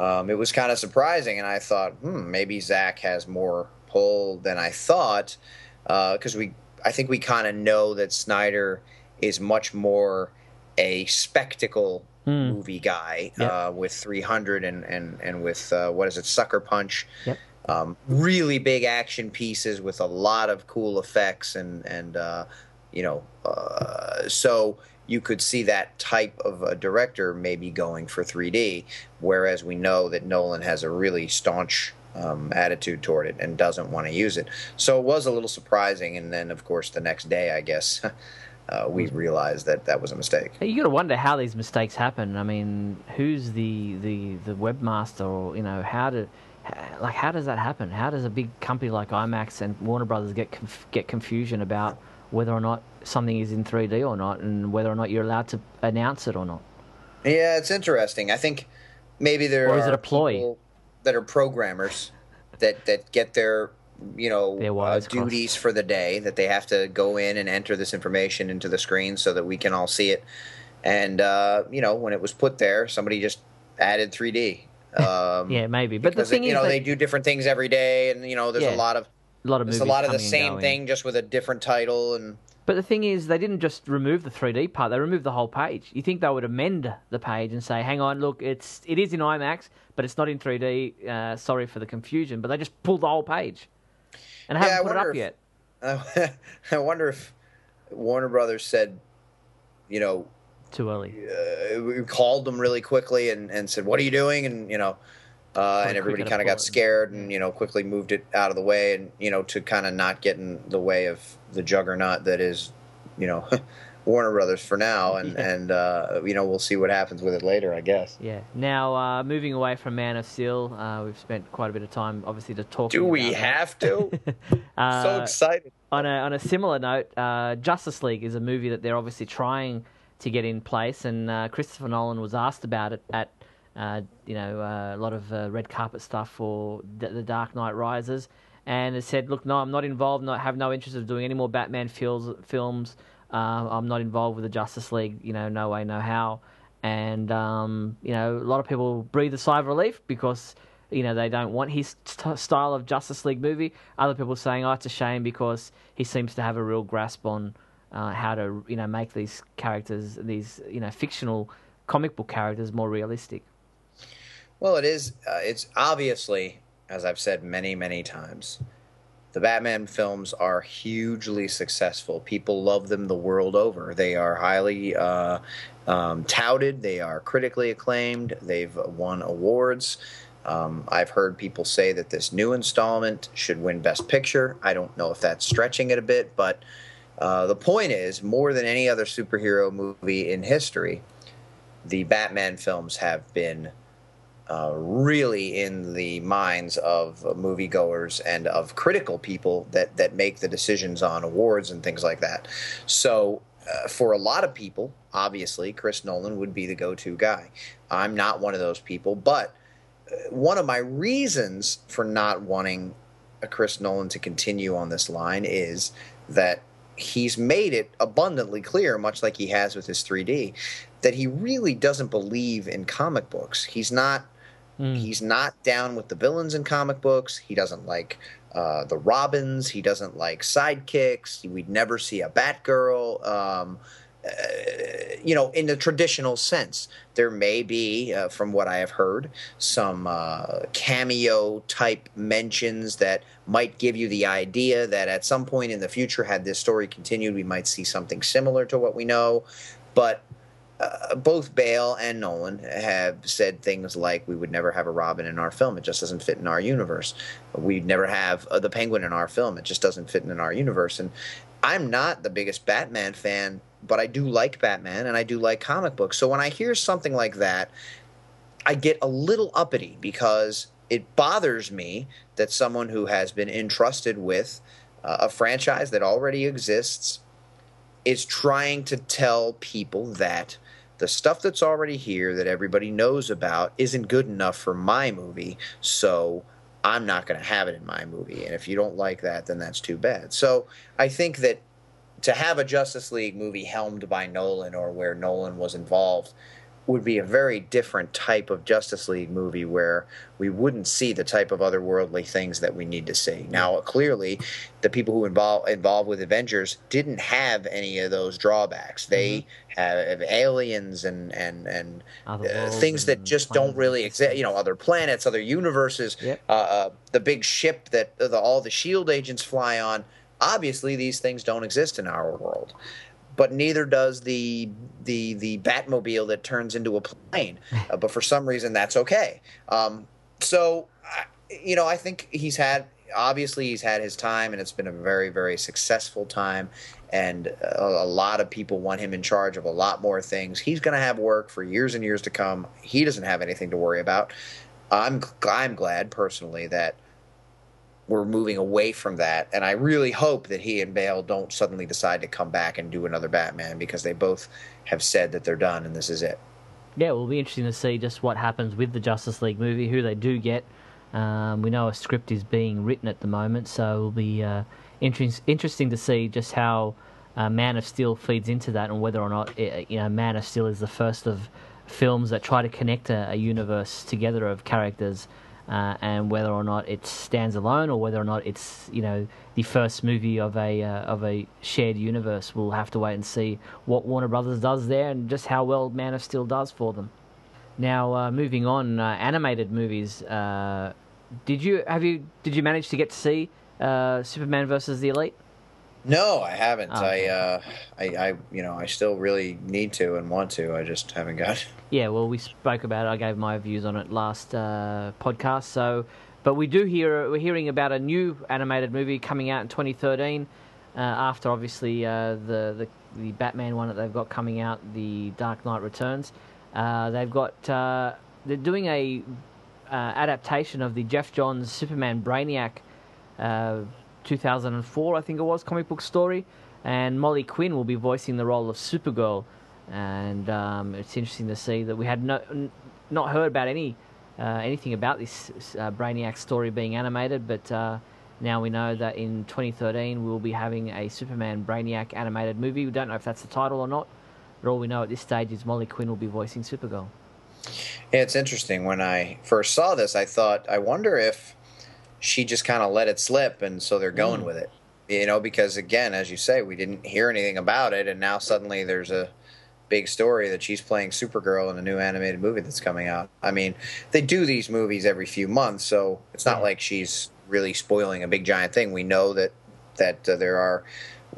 Um, it was kind of surprising, and I thought, hmm, maybe Zack has more pull than I thought because uh, we I think we kind of know that Snyder is much more a spectacle mm. movie guy yep. uh, with 300 and and and with uh, what is it, Sucker Punch. Yep. Um, really big action pieces with a lot of cool effects and and uh, you know uh, so you could see that type of a director maybe going for 3D, whereas we know that Nolan has a really staunch um, attitude toward it and doesn't want to use it. So it was a little surprising. And then, of course, the next day, I guess. Uh, we realized that that was a mistake. You got to wonder how these mistakes happen. I mean, who's the, the, the webmaster, or you know, how do like how does that happen? How does a big company like IMAX and Warner Brothers get conf- get confusion about whether or not something is in 3D or not, and whether or not you're allowed to announce it or not? Yeah, it's interesting. I think maybe there or is are it a ploy that are programmers that that get their you know uh, duties for the day that they have to go in and enter this information into the screen so that we can all see it. And uh, you know, when it was put there, somebody just added 3D. Um, yeah, maybe. But the thing it, you know, they do different things every day, and you know, there's yeah, a lot of a lot of there's a lot of the same thing, just with a different title and. But the thing is, they didn't just remove the 3D part; they removed the whole page. You think they would amend the page and say, "Hang on, look, it's it is in IMAX, but it's not in 3D. Uh, sorry for the confusion." But they just pulled the whole page, and haven't put it up if, yet. Uh, I wonder if Warner Brothers said, you know, too early. Uh, we called them really quickly and, and said, "What are you doing?" And you know, uh, and everybody kind of got scared and you know quickly moved it out of the way and you know to kind of not get in the way of the juggernaut that is you know Warner Brothers for now. And yeah. and uh, you know we'll see what happens with it later I guess. Yeah. Now uh, moving away from Man of Steel uh, we've spent quite a bit of time obviously to talk do we have to? Uh, so excited. on a on a similar note uh, Justice League is a movie that they're obviously trying to get in place. And Christopher Nolan was asked about it at uh, you know, uh, a lot of uh, red carpet stuff for D- The Dark Knight Rises, and has said, "Look, no, I'm not involved. I have no interest of doing any more Batman films. Films. Uh, I'm not involved with the Justice League. You know, no way, no how." And um, you know, a lot of people breathe a sigh of relief because you know they don't want his st- style of Justice League movie. Other people saying, "Oh, it's a shame because he seems to have a real grasp on uh, how to you know make these characters, these you know fictional comic book characters, more realistic." Well, it is. Uh, it's obviously, as I've said many, many times, the Batman films are hugely successful. People love them the world over. They are highly uh, um, touted. They are critically acclaimed. They've won awards. Um, I've heard people say that this new installment should win Best Picture. I don't know if that's stretching it a bit, but uh, the point is, more than any other superhero movie in history, the Batman films have been uh, really in the minds of moviegoers and of critical people that that make the decisions on awards and things like that. So. Uh, for a lot of people, obviously, Chris Nolan would be the go to guy. I'm not one of those people, but uh, one of my reasons for not wanting a Chris Nolan to continue on this line is that he's made it abundantly clear, much like he has with his 3D, that he really doesn't believe in comic books. He's not Mm. He's not down with the villains in comic books. He doesn't like uh, the Robins. He doesn't like sidekicks. We'd never see a Batgirl. Um, uh, you know, in the traditional sense, there may be, uh, from what I have heard, some uh, cameo type mentions that might give you the idea that at some point in the future, had this story continued, we might see something similar to what we know. But uh, both Bale and Nolan have said things like, "We would never have a Robin in our film; it just doesn't fit in our universe. We'd never have uh, the Penguin in our film; it just doesn't fit in our universe." And I'm not the biggest Batman fan, but I do like Batman and I do like comic books. So when I hear something like that, I get a little uppity because it bothers me that someone who has been entrusted with uh, a franchise that already exists is trying to tell people that the stuff that's already here that everybody knows about isn't good enough for my movie, so I'm not going to have it in my movie. And if you don't like that, then that's too bad. So I think that to have a Justice League movie helmed by Nolan or where Nolan was involved would be a very different type of Justice League movie where we wouldn't see the type of otherworldly things that we need to see. Now, clearly, the people who involve involved with Avengers didn't have any of those drawbacks. They mm-hmm. have aliens and and and uh, things that just don't really exist. You know, other planets, other universes. Yep. Uh, uh, the big ship that the, all the Shield agents fly on. Obviously, these things don't exist in our world but neither does the the the Batmobile that turns into a plane. Uh, but for some reason, that's okay. Um, so, you know, I think he's had obviously he's had his time, and it's been a very very successful time. And a, a lot of people want him in charge of a lot more things. He's going to have work for years and years to come. He doesn't have anything to worry about. I'm I'm glad personally that we're moving away from that, and I really hope that he and Bale don't suddenly decide to come back and do another Batman because they both have said that they're done and this is it. Yeah, it will be interesting to see just what happens with the Justice League movie, who they do get. Um, we know a script is being written at the moment, so it will be uh, inter- interesting to see just how uh, Man of Steel feeds into that, and whether or not it, you know Man of Steel is the first of films that try to connect a, a universe together of characters uh, and whether or not it stands alone or whether or not it's you know the first movie of a uh, of a shared universe. We'll have to wait and see what Warner Brothers does there and just how well Man of Steel does for them. Now, uh, moving on, uh, animated movies. Uh, did you have you did you manage to get to see uh, Superman versus the Elite? No, I haven't. Oh, I, uh, I, I, you know, I still really need to and want to. I just haven't got. Yeah, well, we spoke about it. I gave my views on it last uh, podcast. So, but we do hear we're hearing about a new animated movie coming out in 2013. Uh, after obviously uh, the, the the Batman one that they've got coming out, the Dark Knight Returns. Uh, they've got uh, they're doing a adaptation of the Geoff Johns Superman Brainiac 2004, I think it was, comic book story. And Molly Quinn will be voicing the role of Supergirl. And um, it's interesting to see that we had no, n- not heard about any uh, anything about this uh, Brainiac story being animated, but uh, now we know that in 2013 we'll be having a Superman Brainiac animated movie. We don't know if that's the title or not, but all we know at this stage is Molly Quinn will be voicing Supergirl. It's interesting. When I first saw this, I thought, I wonder if she just kind of let it slip, and so they're going mm. with it. You know, because again, as you say, we didn't hear anything about it, and now suddenly there's a big story that she's playing Supergirl in a new animated movie that's coming out. I mean, they do these movies every few months, so it's not like she's really spoiling a big giant thing. We know that that uh, there are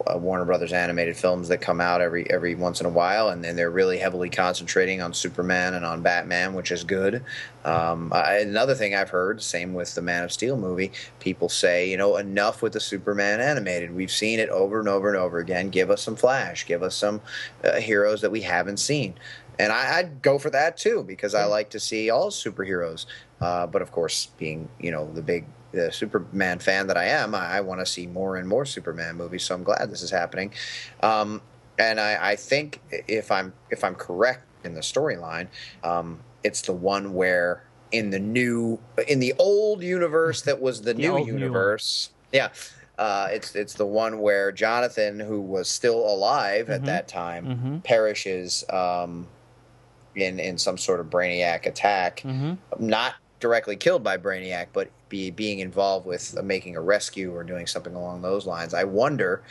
Warner Brothers animated films that come out every every once in a while, and, then they're really heavily concentrating on Superman and on Batman, which is good. Um, I, another thing I've heard, same with the Man of Steel movie, people say, you know, enough with the Superman animated. We've seen it over and over and over again. Give us some Flash. Give us some uh, heroes that we haven't seen. And I, would go for that too because I like to see all superheroes. Uh, but of course, being you know the big the Superman fan that I am, I, I want to see more and more Superman movies. So I'm glad this is happening. Um, and I, I, think if I'm if I'm correct in the storyline, um, it's the one where in the new in the old universe that was the, the new universe. New yeah. Uh, it's it's the one where Jonathan, who was still alive mm-hmm. at that time, mm-hmm. perishes um, in in some sort of brainiac attack. Mm-hmm. Not directly killed by Brainiac, but be being involved with uh, making a rescue or doing something along those lines. I wonder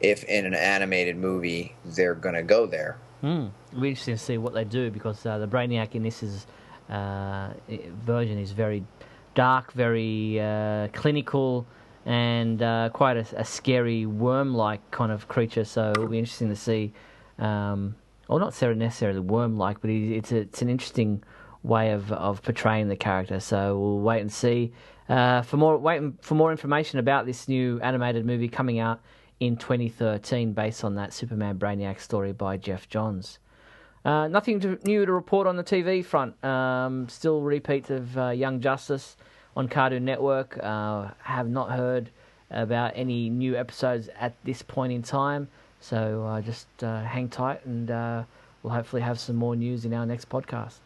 if in an animated movie they're going to go there. Mm. It'll be interesting to see what they do because uh, the Brainiac in this is, uh, version is very dark, very uh, clinical, and uh, quite a, a scary worm-like kind of creature. So it'll be interesting to see. Um, or not necessarily worm-like, but it's a, it's an interesting way of, of portraying the character. So we'll wait and see. Uh, for more wait for more information about this new animated movie coming out in 2013, based on that Superman Brainiac story by Geoff Johns. Uh, nothing to, new to report on the TV front. Um, still repeats of uh, Young Justice on Cartoon Network. Uh, have not heard about any new episodes at this point in time. So uh, just uh, hang tight, and we'll hopefully have some more news in our next podcast.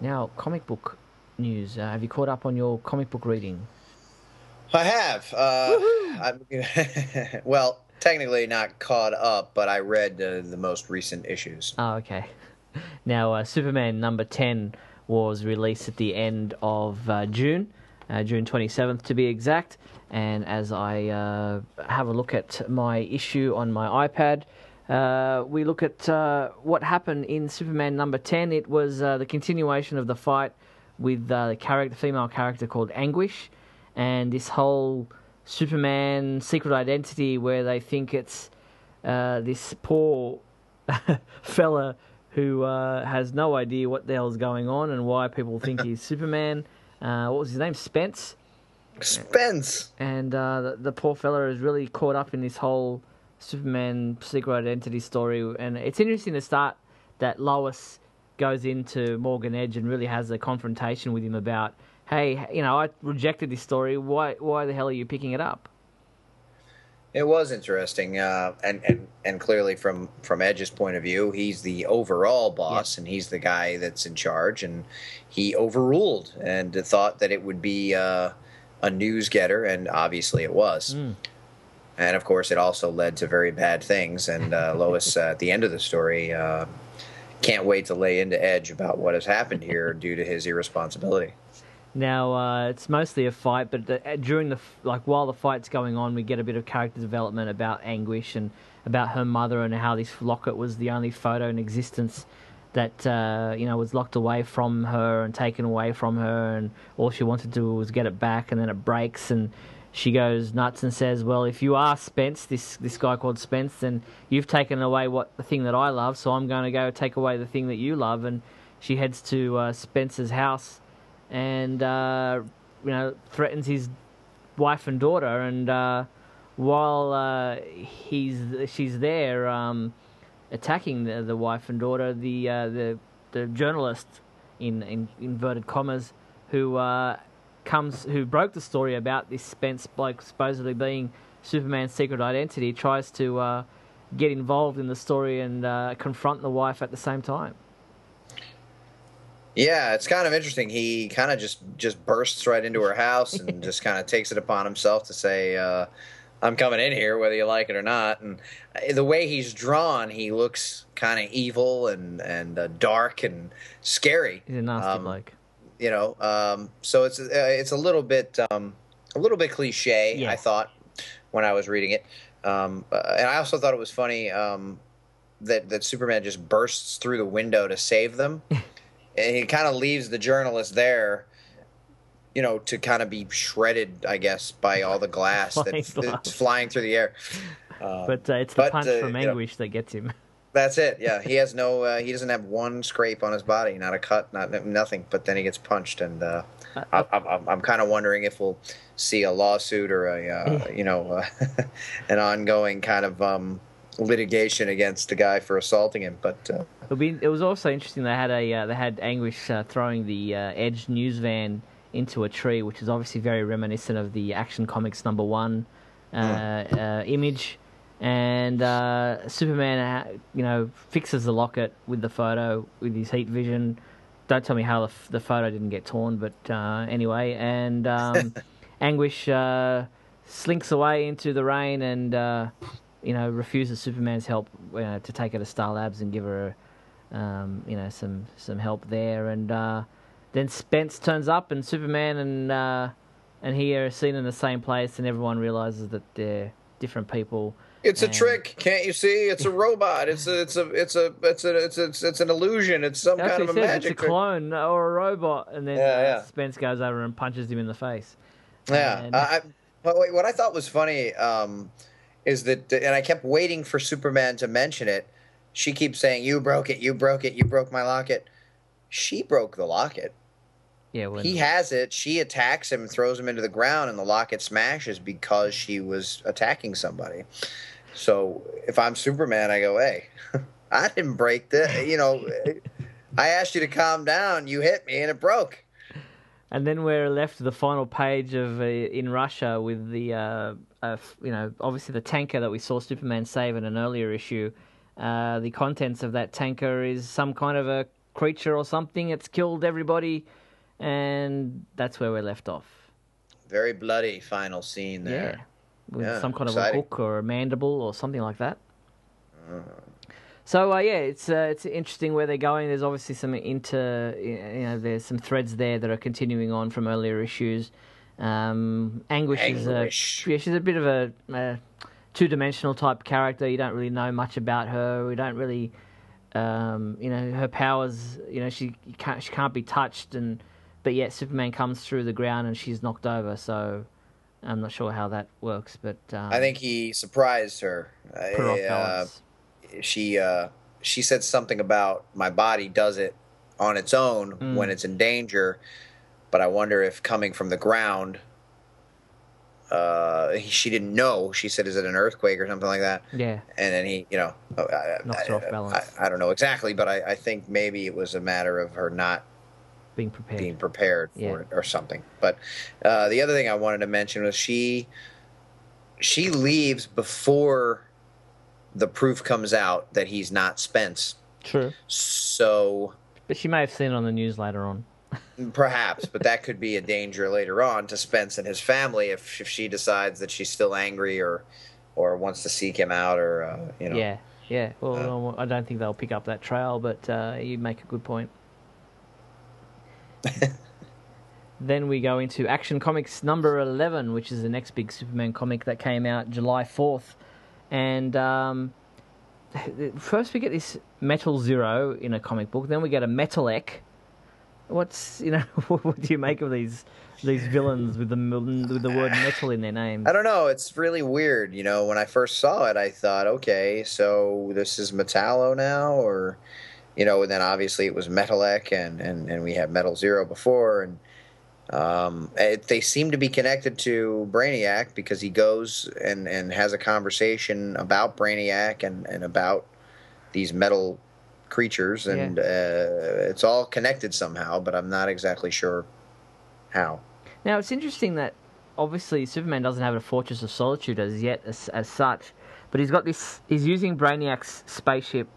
Now, comic book news. Uh, have you caught up on your comic book reading? I have. Uh, well, technically not caught up, but I read uh, the most recent issues. Oh, okay. Now, uh, Superman number 10 was released at the end of uh, June, uh, June 27th to be exact. And as I uh, have a look at my issue on my iPad, uh, we look at uh, what happened in Superman number 10. It was uh, the continuation of the fight with uh, the character, female character called Anguish, and this whole Superman secret identity where they think it's uh, this poor fella who uh, has no idea what the hell's going on and why people think he's Superman. what was his name? Spence. Spence. And the, the poor fella is really caught up in this whole Superman secret identity story, and it's interesting to start that Lois goes into Morgan Edge and really has a confrontation with him about, hey, you know, I rejected this story. Why why the hell are you picking it up? It was interesting, uh, and, and and clearly from from Edge's point of view, he's the overall boss, yeah. and he's the guy that's in charge, and he overruled and thought that it would be uh, a news getter, and obviously it was. Mm. And of course, it also led to very bad things. And uh, Lois, uh, at the end of the story, uh, can't wait to lay into Edge about what has happened here due to his irresponsibility. Now uh, it's mostly a fight, but the, uh, during the like while the fight's going on, we get a bit of character development about Anguish and about her mother and how this locket was the only photo in existence that uh, you know was locked away from her and taken away from her, and all she wanted to do was get it back, and then it breaks, and she goes nuts and says, "Well, if you are Spence, this this guy called Spence, then you've taken away what the thing that I love, so I'm going to go take away the thing that you love." And she heads to uh, Spence's house and uh, you know threatens his wife and daughter. And uh, while uh, he's she's there um, attacking the, the wife and daughter, the uh, the the journalist in, in inverted commas who uh, comes who broke the story about this Spence bloke supposedly being Superman's secret identity tries to uh, get involved in the story and confront the wife at the same time. Yeah, it's kind of interesting. He kind of just just bursts right into her house and just kind of takes it upon himself to say, uh, "I'm coming in here, whether you like it or not." And uh, the way he's drawn, he looks kind of evil and and uh, dark and scary. He's a nasty um, bloke. You know, um, so it's uh, it's a little bit um, a little bit cliche. Yeah. I thought when I was reading it, um, uh, and I also thought it was funny um, that that Superman just bursts through the window to save them. and he kind of leaves the journalist there you know, to kind of be shredded, I guess, by all the glass that's, that's, flying through the air. Uh, but uh, it's the but, punch uh, from anguish know, that gets him. That's it. Yeah, he has no. Uh, he doesn't have one scrape on his body, not a cut, not nothing. But then he gets punched, and uh, I, am I'm kind of wondering if we'll see a lawsuit or a, uh, you know, an ongoing kind of. Um, litigation against the guy for assaulting him. But uh, be, it was also interesting. They had a uh, they had Anguish uh, throwing the uh, Edge news van into a tree, which is obviously very reminiscent of the Action Comics number one mm. image. And Superman, you know, fixes the locket with the photo with his heat vision. Don't tell me how the, f- the photo didn't get torn, but anyway, and um, Anguish slinks away into the rain and you know, refuses Superman's help you to take her to Star Labs and give her, um, you know, some some help there. And uh, then Spence turns up, and Superman and uh, and he are seen in the same place, and everyone realizes that they're different people. It's a trick, can't you see? It's a robot. It's a, it's a, it's a, it's a, it's a, it's, it's an illusion. It's some That's kind of a said, magic. It's a clone trick. or a robot, and then yeah, yeah. Spence goes over and punches him in the face. Yeah, and... I, what I thought was funny. Um, is that, and I kept waiting for Superman to mention it. She keeps saying, "You broke it. You broke it. You broke my locket." She broke the locket. Yeah, when... he has it. She attacks him, throws him into the ground, and the locket smashes because she was attacking somebody. So if I'm Superman, I go, "Hey, I didn't break the. You know, I asked you to calm down. You hit me, and it broke." And then we're left to the final page of uh, in Russia with the uh, uh, you know, obviously the tanker that we saw Superman save in an earlier issue. Uh, the contents of that tanker is some kind of a creature or something. It's killed everybody, and that's where we're left off. Very bloody final scene there. Yeah, with yeah, some kind exciting. of a hook or a mandible or something like that. Uh. So uh, yeah, it's uh, it's interesting where they're going. There's obviously some inter, you know, there's some threads there that are continuing on from earlier issues. Um, Anguish, Anguish, is a yeah, she's a bit of a, a two-dimensional type character. You don't really know much about her. We don't really, um, you know, her powers. You know, she can't she can't be touched, and but yet Superman comes through the ground and she's knocked over. So I'm not sure how that works, but um, I think he surprised her. Uh, she uh, she said something about my body does it on its own mm. when it's in danger but I wonder if coming from the ground, uh, she didn't know. She said, "Is it an earthquake or something like that?" Yeah. And then he, you know, I, Knocks her off balance. I, I don't know exactly, but I, I think maybe it was a matter of her not Being prepared. being prepared for Yeah. it or something. But uh, the other thing I wanted to mention was she she leaves before the proof comes out that he's not Spence. True. So But she may have seen it on the news later on. perhaps, but that could be a danger later on to Spence and his family if, if she decides that she's still angry or or wants to seek him out or uh, you know. Yeah. Yeah. Well, I don't think they'll pick up that trail, but uh, you make a good point. then we go into Action Comics number 11, which is the next big Superman comic that came out July 4th. And um, first we get this Metal Zero in a comic book, then we get a Metalek. What's, you know, what do you make of these these villains with the with the word metal in their name? I don't know. It's really weird. You know, when I first saw it, I thought, okay, so this is Metallo now, or you know, and then obviously it was Metalek, and and and we had Metal Zero before, and um, it, they seem to be connected to Brainiac because he goes and and has a conversation about Brainiac and and about these metal creatures, and uh, it's all connected somehow, but I'm not exactly sure how. Now it's interesting that obviously Superman doesn't have a Fortress of Solitude as yet, as, as such, but he's got this. He's using Brainiac's spaceship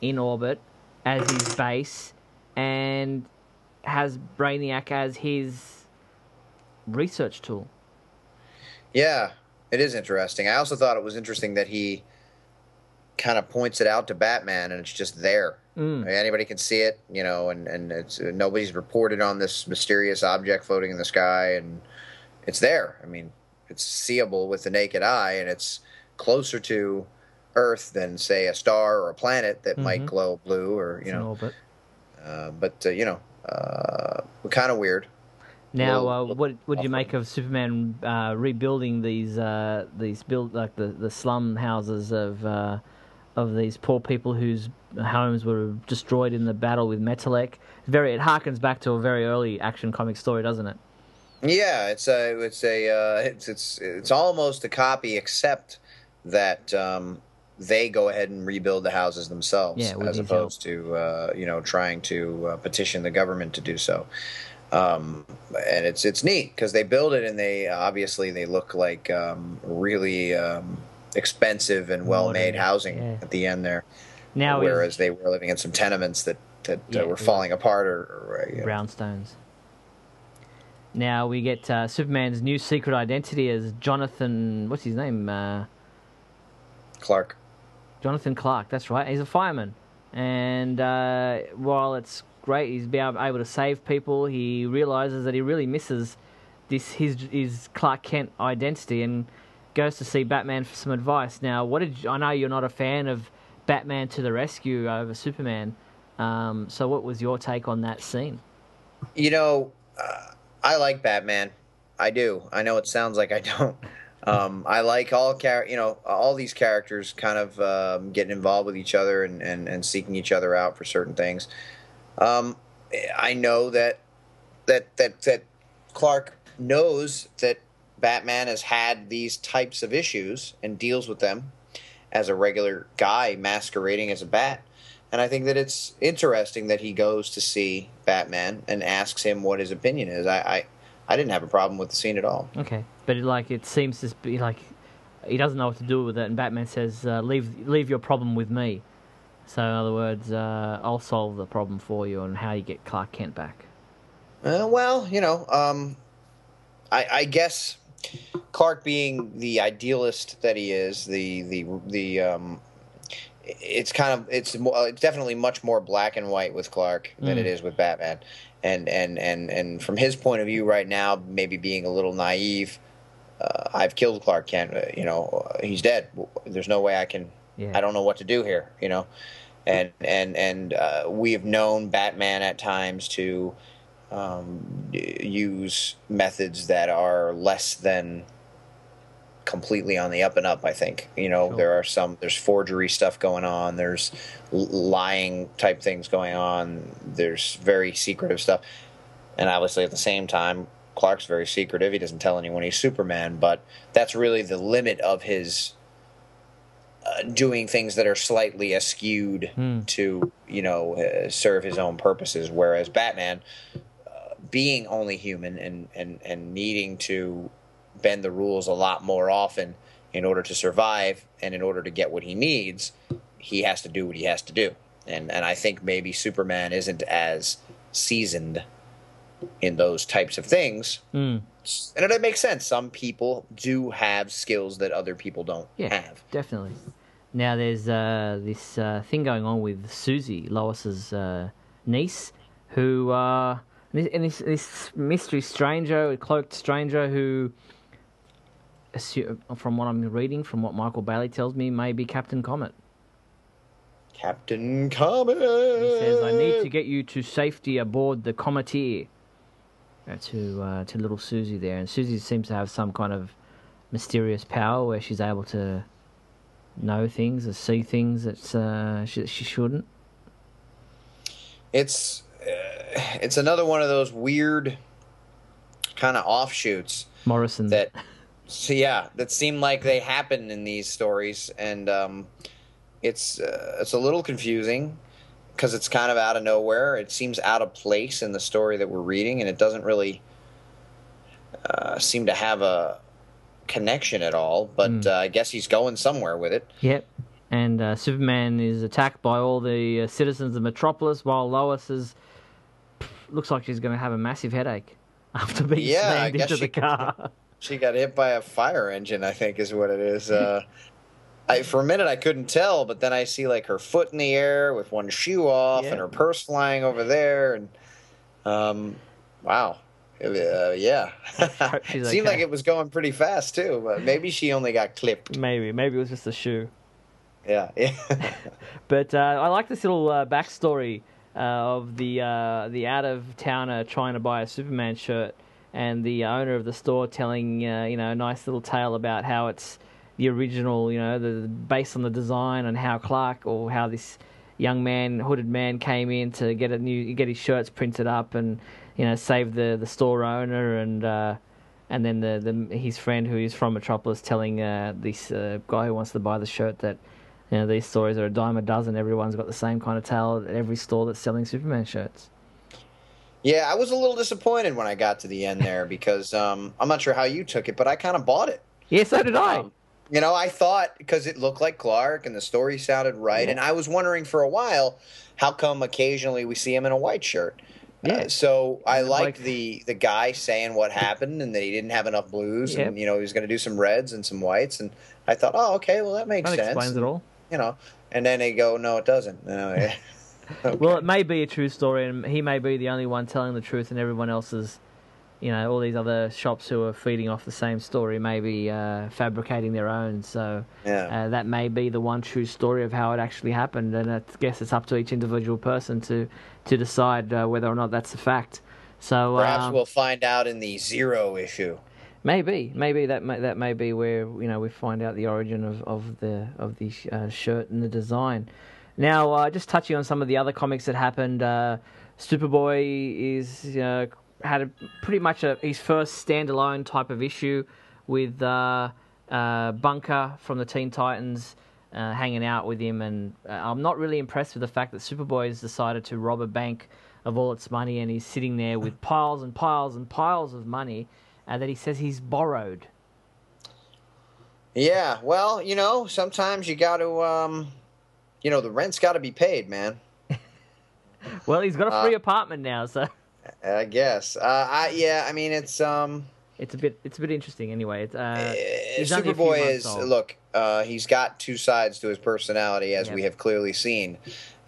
in orbit as his base, and has Brainiac as his research tool. Yeah, it is interesting. I also thought it was interesting that he kind of points it out to Batman, and it's just there. Mm. I mean, anybody can see it, you know, and and it's nobody's reported on this mysterious object floating in the sky, and it's there. I mean, it's seeable with the naked eye, and it's closer to Earth than say a star or a planet that might Mhm. glow blue, or you know. Uh, but uh, you know, uh, kind of weird. Now, uh, what what do you make of Superman uh, rebuilding these uh, these build like the, the slum houses of uh, of these poor people whose homes were destroyed in the battle with Metalek? Very, it harkens back to a very early action comic story, doesn't it? Yeah, it's a it's a uh, it's it's it's almost a copy, except that um, they go ahead and rebuild the houses themselves, Yeah, as his help. opposed to uh, you know trying to uh, petition the government to do so. Um, and it's it's neat because they build it and they obviously they look like um, really um, expensive and well made housing yeah. at the end there. Now, whereas is they were living in some tenements that that Yeah, uh, were falling apart or, or you know, brownstones. Now we get uh, Superman's new secret identity as Jonathan. What's his name? Uh, Clark. Jonathan Clark. That's right. He's a fireman, and uh, while it's great, he's be able able to save people. He realizes that he really misses this his his Clark Kent identity and goes to see Batman for some advice. Now, what did you, I know? You're not a fan of Batman to the rescue over Superman. Um, so, what was your take on that scene? You know, uh, I like Batman. I do. I know it sounds like I don't. Um, I like all char- you know all these characters kind of um, getting involved with each other and, and, and seeking each other out for certain things. Um, I know that that that that Clark knows that Batman has had these types of issues and deals with them as a regular guy masquerading as a bat. And I think that it's interesting that he goes to see Batman and asks him what his opinion is. I, I, I didn't have a problem with the scene at all. Okay, but it, like it seems to be like he doesn't know what to do with it, and Batman says, uh, "Leave, leave your problem with me." So, in other words, uh, I'll solve the problem for you on how you get Clark Kent back. Uh, well, you know, um, I, I guess Clark, being the idealist that he is, the the the um, it's kind of it's more, it's definitely much more black and white with Clark than Mm. it is with Batman, and and and and from his point of view right now, maybe being a little naive. Uh, I've killed Clark Kent. Uh, you know, he's dead. There's no way I can Yeah. I don't know what to do here, you know, and and and uh, we have known Batman at times to um, use methods that are less than completely on the up and up. I think you know Sure. there are some there's forgery stuff going on, there's lying type things going on, there's very secretive stuff, and obviously at the same time Clark's very secretive. He doesn't tell anyone he's Superman, but that's really the limit of his uh, doing things that are slightly askewed Hmm. to, you know, uh, serve his own purposes. Whereas Batman, uh, being only human and, and, and needing to bend the rules a lot more often in order to survive and in order to get what he needs, he has to do what he has to do. And and I think maybe Superman isn't as seasoned in those types of things. Mm. And it makes sense. Some people do have skills that other people don't Yeah, have. definitely. Now there's uh, this uh, thing going on with Susie, Lois's uh, niece, who uh, and this- and this, this mystery stranger, a cloaked stranger, who, assu- from what I'm reading, from what Michael Bailey tells me, may be Captain Comet. Captain Comet. He says, "I need to get you to safety aboard the Cometeer." Uh, to uh, to little Susie there, and Susie seems to have some kind of mysterious power where she's able to know things or see things that uh, she, she shouldn't. It's uh, it's another one of those weird kind of offshoots Morrison. that so yeah that seem like they happen in these stories and um, it's uh, it's a little confusing because it's kind of out of nowhere it seems out of place in the story that we're reading and it doesn't really uh, seem to have a connection at all but Mm. uh, i guess he's going somewhere with it Yep. And uh, Superman is attacked by all the uh, citizens of Metropolis, while Lois is looks like she's going to have a massive headache after being Yeah, slammed into the car. she got hit by a fire engine i think is what it is uh, I, for a minute i couldn't tell but then i see like her foot in the air with one shoe off Yeah. and her purse flying over there and um, wow uh, yeah she's seemed okay. like it was going pretty fast too but maybe she only got clipped maybe, maybe it was just a shoe. yeah yeah But uh, I like this little uh, backstory uh, of the uh, the out of towner trying to buy a Superman shirt, and the owner of the store telling uh, you know a nice little tale about how it's the original, you know, the based on the design and how Clark or how this young man, hooded man, came in to get a new get his shirts printed up and you know save the the store owner and. Uh, and then the, the his friend who is from Metropolis telling uh, this uh, guy who wants to buy the shirt that you know, these stories are a dime a dozen. Everyone's got the same kind of tale at every store that's selling Superman shirts. Yeah i was a little disappointed when i got to the end there because um, i'm not sure how you took it but i kind of bought it Yeah, so did I. Um, you know, I thought because it looked like Clark and the story sounded right, Yeah. and I was wondering for a while how come occasionally we see him in a white shirt. Yeah. Uh, so I Like- liked the the guy saying what happened and that he didn't have enough blues and you know he was going to do some reds and some whites and I thought, oh okay, well that makes that sense. explains it all. You know, and then they go, no, it doesn't. Yeah. Okay. Well, it may be a true story, and he may be the only one telling the truth, and everyone else is, you know, all these other shops who are feeding off the same story may be uh, fabricating their own. So yeah. uh, that may be the one true story of how it actually happened, and I guess it's up to each individual person to to decide uh, whether or not that's a fact. So Perhaps um, we'll find out in the zero issue. Maybe, maybe that may, that may be where you know we find out the origin of, of the of the uh, shirt and the design. Now, uh, just touching on some of the other comics that happened, uh, Superboy is uh, had a, pretty much a, his first standalone type of issue with uh, uh, Bunker from the Teen Titans uh, hanging out with him, and uh, I'm not really impressed with the fact that Superboy has decided to rob a bank of all its money, and he's sitting there with piles and piles and piles of money that he says he's borrowed. Yeah, well, you know, sometimes you got to, um, you know, the rent's got to be paid, man. Well, he's got a Uh, free apartment now, so I guess. Uh, I yeah. I mean, it's um. it's a bit it's a bit interesting. Anyway, it's, uh, uh, he's only a few Superboy is old. look. Uh, he's got two sides to his personality, as Yep. we have clearly seen,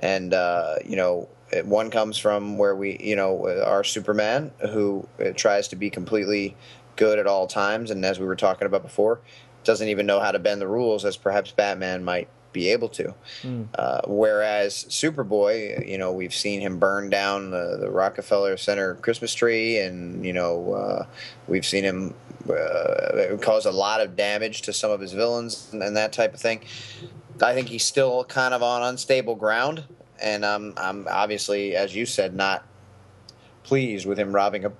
and uh, you know, one comes from where we, you know, uh, our Superman who uh, tries to be completely good at all times, and as we were talking about before, doesn't even know how to bend the rules, as perhaps Batman might be able to. Mm. Uh, whereas Superboy, you know, we've seen him burn down the, the Rockefeller Center Christmas tree, and you know, uh, we've seen him uh, cause a lot of damage to some of his villains and, and that type of thing. I think he's still kind of on unstable ground, and um, I'm obviously, as you said, not pleased with him robbing a,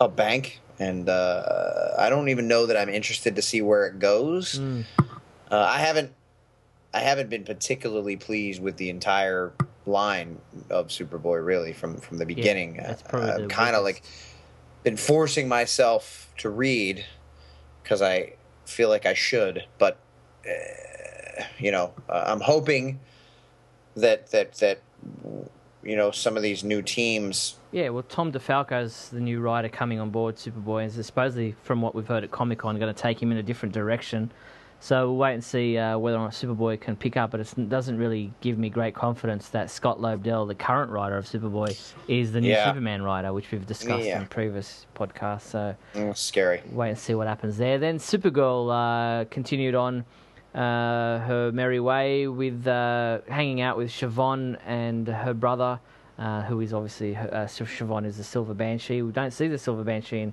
a bank and uh, I don't even know that I'm interested to see where it goes. Mm. Uh, I haven't I haven't been particularly pleased with the entire line of Superboy really from from the beginning. probably I've kind of like been forcing myself to read because I feel like I should, but uh, you know, uh, I'm hoping that that that you know some of these new teams. Yeah, well, Tom DeFalco's the new writer coming on board Superboy, and is supposedly, from what we've heard at Comic Con, going to take him in a different direction. So we'll wait and see uh, whether or not Superboy can pick up. But it doesn't really give me great confidence that Scott Lobdell, the current writer of Superboy, is the new Yeah. Superman writer, which we've discussed Yeah. in previous podcasts. So Mm, scary. wait and see what happens there. Then Supergirl uh, continued on uh, her merry way with uh, hanging out with Siobhan and her brother, uh, who is obviously her- uh, Siobhan is the Silver Banshee. We don't see the Silver Banshee in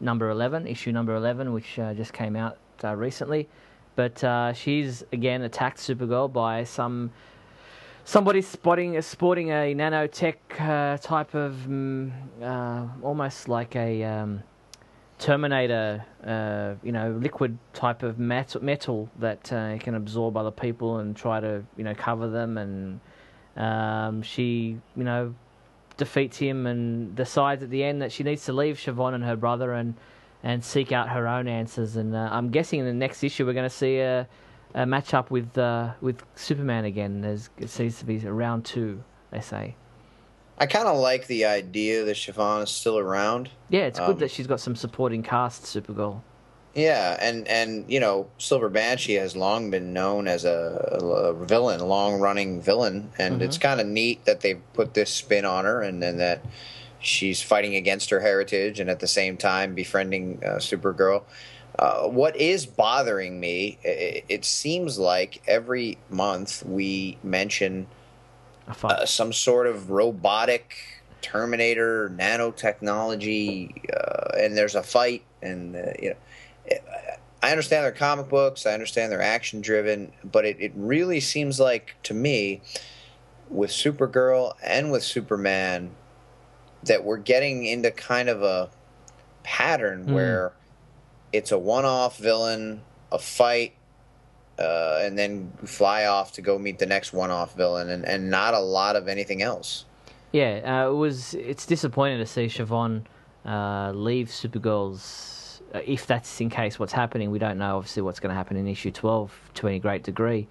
number eleven, issue number eleven, which uh, just came out uh, recently. But uh, she's again attacked Supergirl by some somebody spotting sporting a nanotech uh, type of mm, uh, almost like a um, Terminator, uh, you know, liquid type of mat- metal that uh, can absorb other people and try to, you know, cover them. And um, she, you know, defeats him and decides at the end that she needs to leave Siobhan and her brother and and seek out her own answers. And uh, I'm guessing in the next issue we're going to see a, a match up with uh, with Superman again. There's it seems to be round two, they say. I kind of like the idea that Siobhan is still around. Yeah, it's good Um, that she's got some supporting cast, Supergirl. Yeah, and and you know, Silver Banshee has long been known as a, a villain, long-running villain, and it's kind of neat that they've put this spin on her, and then that she's fighting against her heritage, and at the same time befriending uh, Supergirl. Uh, what is bothering me? It, it seems like every month we mention uh, some sort of robotic Terminator nanotechnology, uh, and there's a fight, and uh, you know, I understand they're comic books, I understand they're action driven, but it, it really seems like to me, with Supergirl and with Superman, that we're getting into kind of a pattern Hmm. where it's a one-off villain, a fight, uh, and then fly off to go meet the next one-off villain, and, and not a lot of anything else. Yeah, uh, it was. It's disappointing to see Siobhan uh, leave Supergirl's. Uh, if that's in case what's happening, we don't know. Obviously, what's going to happen in issue twelve to any great degree,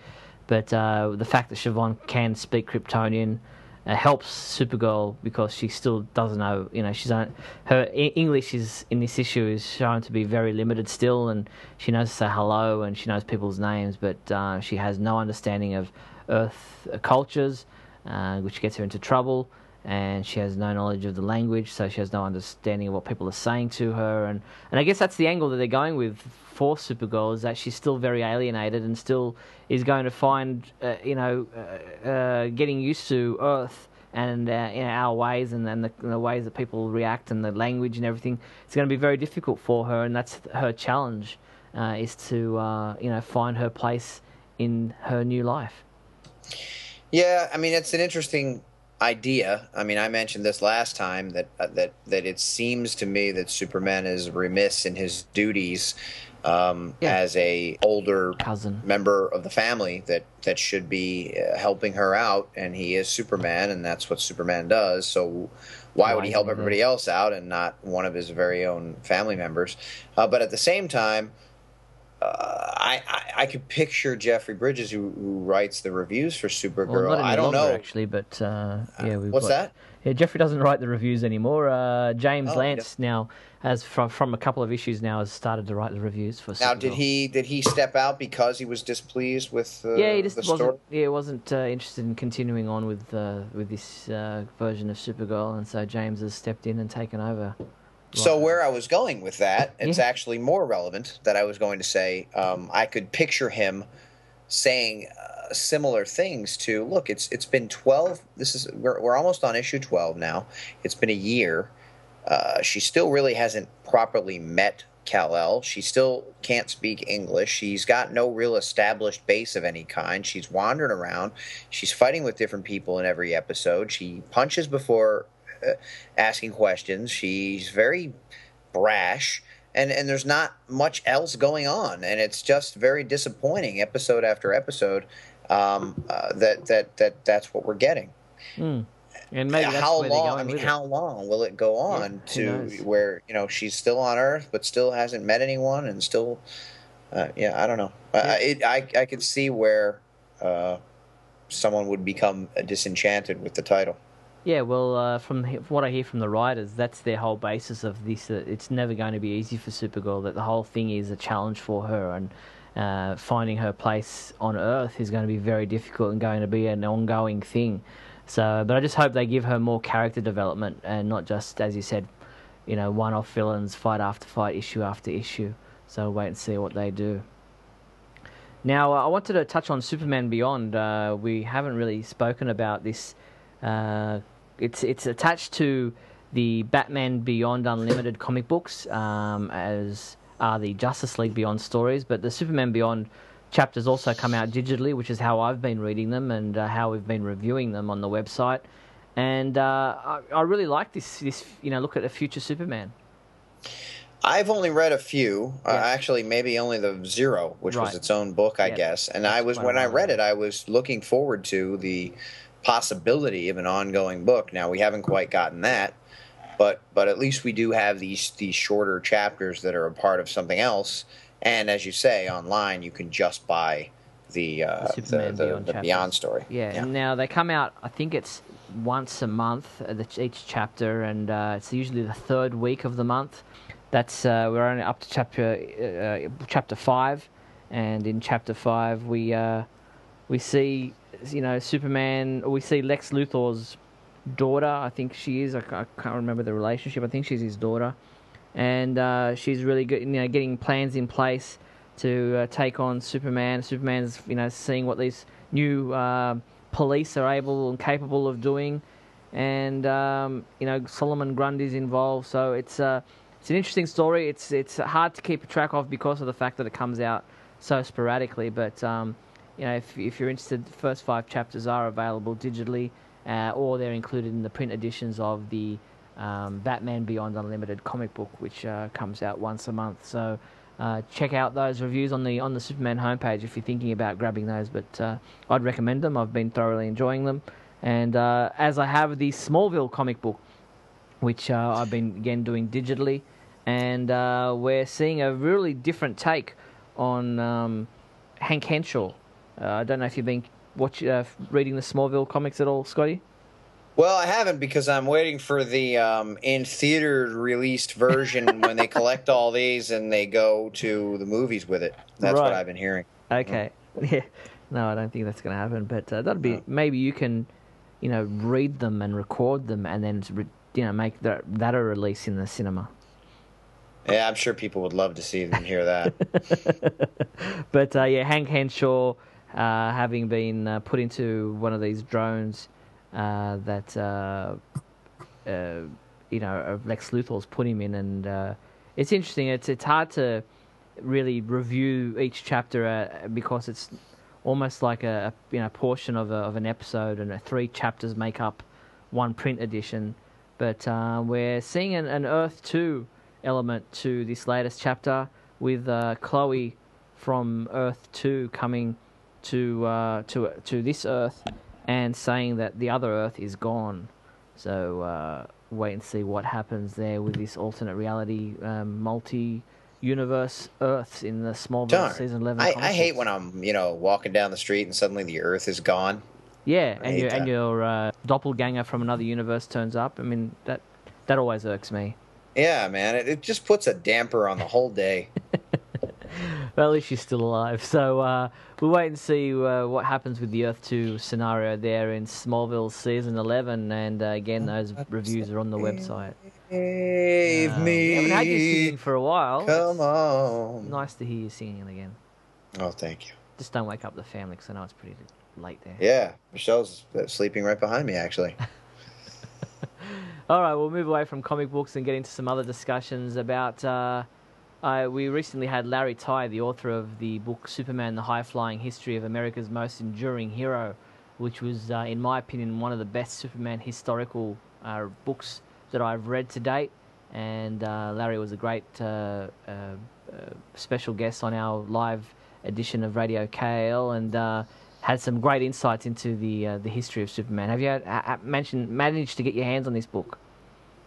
but uh, the fact that Siobhan can speak Kryptonian uh, helps Supergirl because she still doesn't know. You know, she's on, her E- English is in this issue is shown to be very limited still, and she knows to say hello and she knows people's names, but uh, she has no understanding of Earth uh, cultures, uh, which gets her into trouble. And she has no knowledge of the language, so she has no understanding of what people are saying to her. And, and I guess that's the angle that they're going with for Supergirl is that she's still very alienated and still is going to find, uh, you know, uh, uh, getting used to Earth and uh, you know, our ways and, and the, the ways that people react and the language and everything. It's going to be very difficult for her, and that's her challenge uh, is to uh, you know find her place in her new life. Yeah, I mean it's an interesting idea. I mean, I mentioned this last time that that that it seems to me that Superman is remiss in his duties um, Yeah. as a older Cousin. member of the family that that should be uh, helping her out, and he is Superman, and that's what Superman does. So. Why would he help everybody it? else out and not one of his very own family members? Uh, but at the same time, uh, I, I I could picture Jeffrey Bridges, who, who writes the reviews for Supergirl. Well, I don't know. actually, but uh, yeah, we've What's got- that? Yeah, Jeffrey doesn't write the reviews anymore. Uh, James Oh, Lance now has from from a couple of issues now has started to write the reviews for. Now, did he did he step out because he was displeased with uh, yeah, he just the wasn't. story? Yeah, wasn't uh, interested in continuing on with uh, with this uh, version of Supergirl, and so James has stepped in and taken over. So Right. where I was going with that, it's Yeah. actually more relevant that I was going to say. Um, I could picture him saying uh, similar things to look. It's it's been twelve. This is we're we're almost on issue twelve now. It's been a year. Uh, she still really hasn't properly met Kal El. She still can't speak English. She's got no real established base of any kind. She's wandering around. She's fighting with different people in every episode. She punches before uh, asking questions. She's very brash, and and there's not much else going on, and it's just very disappointing episode after episode. Um, uh, that that that that's what we're getting. Mm. And maybe how long? I mean, how long will it go on yeah, to where you know she's still on Earth, but still hasn't met anyone, and still, uh, yeah, I don't know. Yeah. Uh, it, I I could see where uh, someone would become disenchanted with the title. Yeah, well, uh, from what I hear from the writers, that's their whole basis of this. It's never going to be easy for Supergirl. That the whole thing is a challenge for her, and uh, finding her place on Earth is going to be very difficult and going to be an ongoing thing. So, but I just hope they give her more character development and not just, as you said, you know, one-off villains, fight after fight, issue after issue. So wait and see what they do. Now, uh, I wanted to touch on Superman Beyond. Uh, we haven't really spoken about this. Uh, it's it's attached to the Batman Beyond Unlimited comic books, um, as are the Justice League Beyond stories. But the Superman Beyond chapters also come out digitally, which is how I've been reading them and uh, how we've been reviewing them on the website. And uh, I, I really like this. This you know, look at the future Superman. I've only read a few. Uh, yeah. Uh, actually, maybe only the Zero, which right. was its own book, I yeah. guess. And That's I was when I read it, I was looking forward to the possibility of an ongoing book. Now we haven't quite gotten that, but but at least we do have these these shorter chapters that are a part of something else. And as you say, online you can just buy the uh, the, the, Beyond, the Beyond, story. Yeah. yeah. now they come out. I think it's once a month uh, each chapter, and uh, it's usually the third week of the month. That's uh, we're only up to chapter uh, chapter five, and in chapter five we uh, we see you know Superman. We see Lex Luthor's daughter. I think she is. I can't remember the relationship. I think she's his daughter, and uh, she's really good. You know, getting plans in place to uh, take on Superman. Superman's you know seeing what these new police are able and capable of doing, and um, you know Solomon Grundy's involved. So it's it's an interesting story. It's it's hard to keep track of because of the fact that it comes out so sporadically. But um, you know, if if you're interested, the first five chapters are available digitally, uh, or they're included in the print editions of the um, Batman Beyond Unlimited comic book, which uh, comes out once a month. So. Uh, check out those reviews on the on the Superman homepage if you're thinking about grabbing those. But uh, I'd recommend them. I've been thoroughly enjoying them, and uh, as I have the Smallville comic book, which uh, I've been again doing digitally and uh, we're seeing a really different take on um, Hank Henshaw. I don't know if you've been watch, reading the Smallville comics at all, Scotty. Well, I haven't because I'm waiting for the um, in theater released version when they collect all these and they go to the movies with it. That's right. what I've been hearing. Okay. Yeah. No, I don't think that's going to happen. But uh, that'd be no. maybe you can, you know, read them and record them and then you know make that that a release in the cinema. Yeah, I'm sure people would love to see and hear that. but uh, yeah, Hank Henshaw, uh, having been uh, put into one of these drones that uh, uh, you know Lex Luthor's put him in, and it's interesting. It's it's hard to really review each chapter because it's almost like a, you know portion of a, of an episode, and three chapters make up one print edition. But we're seeing an, an Earth two element to this latest chapter with uh, Chloe from Earth Two coming to uh, to to this Earth and saying that the other Earth is gone. So uh, wait and see what happens there with this alternate reality um, multi universe Earths in the Smallville Darn. season eleven. I, I, hate when I'm you know walking down the street and suddenly the Earth is gone. Yeah, I and your and your uh, doppelganger from another universe turns up. I mean that that always irks me. Yeah, man, it, it just puts a damper on the whole day. well, at least she's still alive. So uh, we'll wait and see uh, what happens with the Earth 2 scenario there in Smallville season 11. And uh, again, those reviews are on the website. Save um, me. I haven't had you singing for a while. Come on. Nice to hear you singing again. Oh, thank you. Just don't wake up the family because I know it's pretty late there. Yeah, Michelle's sleeping right behind me, actually. All right, we'll move away from comic books and get into some other discussions about. Uh, we recently had Larry Tye, the author of the book Superman: The High Flying History of America's Most Enduring Hero, which was, uh, in my opinion, one of the best Superman historical uh, books that I've read to date. and uh, Larry was a great uh, uh, special guest on our live edition of Radio KL, and had some great insights into the the history of Superman. Have you had, ha- mentioned managed to get your hands on this book?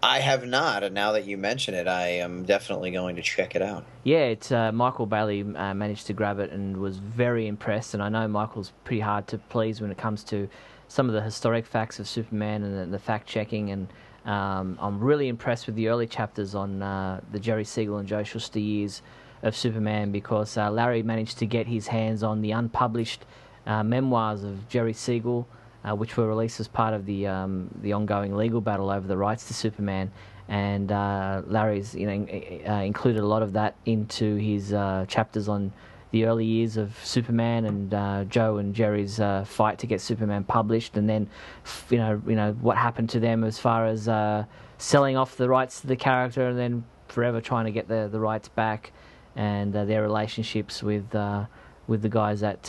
I have not, and now that you mention it, I am definitely going to check it out. Yeah, it's uh, Michael Bailey uh, managed to grab it and was very impressed. And I know Michael's pretty hard to please when it comes to some of the historic facts of Superman and the, the fact checking. And um, I'm really impressed with the early chapters on uh, the Jerry Siegel and Joe Shuster years of Superman because uh, Larry managed to get his hands on the unpublished uh, memoirs of Jerry Siegel uh, which were released as part of the um, the ongoing legal battle over the rights to Superman. And uh, Larry's you know uh, included a lot of that into his uh, chapters on the early years of Superman and uh, Joe and Jerry's uh, fight to get Superman published, and then you know you know what happened to them as far as selling off the rights to the character, and then forever trying to get the the rights back, and their relationships with with the guys at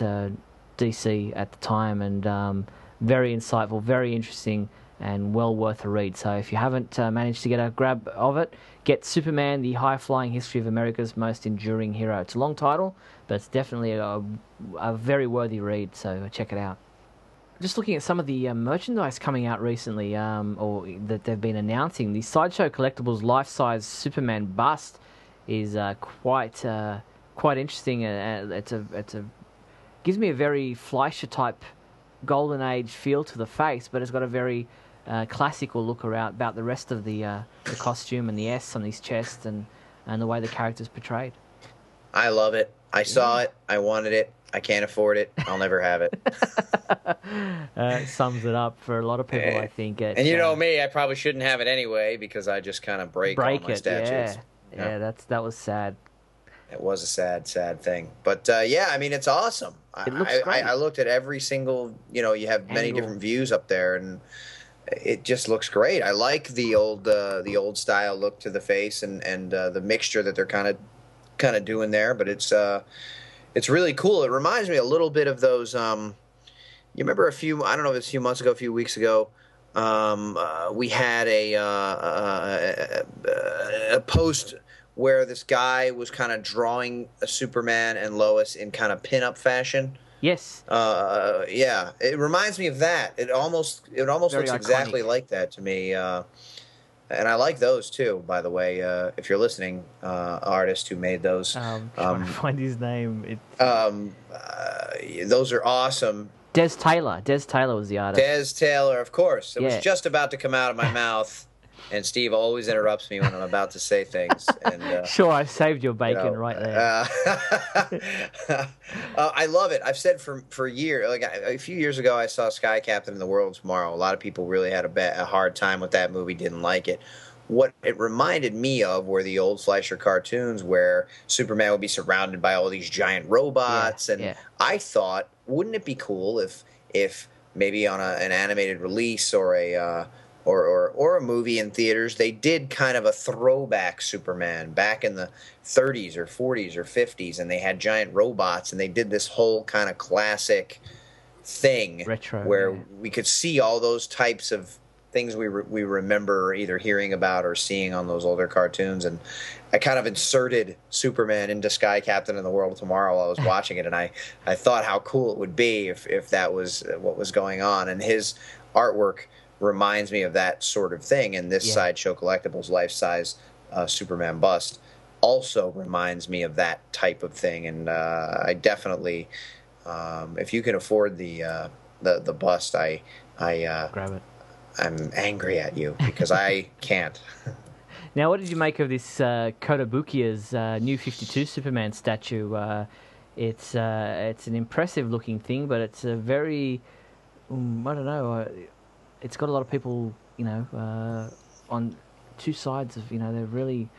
DC at the time, and um, very insightful, very interesting, and well worth a read. So if you haven't uh, managed to get a grab of it, get Superman: The High Flying History of America's Most Enduring Hero. It's a long title, but it's definitely a, a very worthy read. So check it out. Just looking at some of the uh, merchandise coming out recently, um, or that they've been announcing, the Sideshow Collectibles life-size Superman bust is uh, quite uh, quite interesting. Uh, it's a it's a gives me a very Fleischer type golden age feel to the face, but it's got a very uh, classical look around about the rest of the uh, the costume and the S on his chest and and the way the character's portrayed. I love it. I saw it. I wanted it. I can't afford it. I'll never have it. uh, sums it up for a lot of people, I think. It, and you know uh, me, I probably shouldn't have it anyway because I just kind of break, break all my it, statues. Yeah. yeah, that's that was sad. It was a sad, sad thing. But uh, yeah, I mean, it's awesome. It looks I, great. I, I, looked at every single, you know, you have many different views up there, and it just looks great. I like the old, uh, the old style look to the face, and and uh, the mixture that they're kind of, kind of doing there. But it's, uh, it's really cool. It reminds me a little bit of those. Um, you remember a few? I don't know if it's a few months ago, a few weeks ago. Um, uh, we had a, uh, uh, a, a post where this guy was kind of drawing a Superman and Lois in kind of pinup fashion. Yes. Uh, yeah, it reminds me of that. It almost it almost Very looks iconic. exactly like that to me. Uh, and I like those too, by the way. Uh, if you're listening, uh, artist who made those, um, trying um, to find his name. Um, uh, those are awesome. Des Taylor. Des Taylor was the artist. Des Taylor, of course. It yeah. was just about to come out of my mouth and Steve always interrupts me when I'm about to say things. And uh, sure, I saved your bacon you know, right there. Uh, uh, I love it. I've said for for years, like a few years ago, I saw Sky Captain in the World Tomorrow. A lot of people really had a, ba- a hard time with that movie, didn't like it. What it reminded me of were the old Fleischer cartoons where Superman would be surrounded by all these giant robots, yeah, and yeah. I thought, wouldn't it be cool if if maybe on a, an animated release or a uh, or, or, or a movie in theaters, they did kind of a throwback Superman back in the 30s or 40s or 50s, and they had giant robots, and they did this whole kind of classic thing Retro, where yeah. we could see all those types of things we re- we remember either hearing about or seeing on those older cartoons and I kind of inserted Superman into Sky Captain in the World Tomorrow while I was watching it and I I thought how cool it would be if if that was uh, what was going on and his artwork reminds me of that sort of thing. And this yeah. Sideshow Collectibles life size uh, Superman bust also reminds me of that type of thing. And uh, I definitely, um, if you can afford the uh, the the bust, I I uh, grab it. I'm angry at you because I can't. Now, what did you make of this uh, Kotobukiya's uh, new 52 Superman statue? Uh, it's uh, it's an impressive looking thing, but it's a very um, I don't know. It's got a lot of people, you know, uh, on two sides of, you know, they're really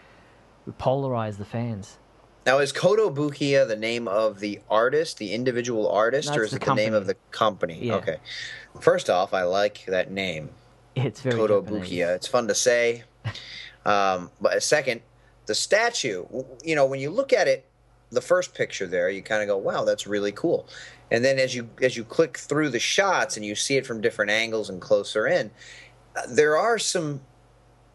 polarize the fans. Now, is Kotobukiya the name of the artist, the individual artist, no, or is the it the name of the company? Yeah. Okay. First off, I like that name. It's very Kotobukiya. It's fun to say. um, but second, the statue. You know, when you look at it, the first picture there, you kind of go, "Wow, that's really cool." And then as you as you click through the shots and you see it from different angles and closer in uh, there are some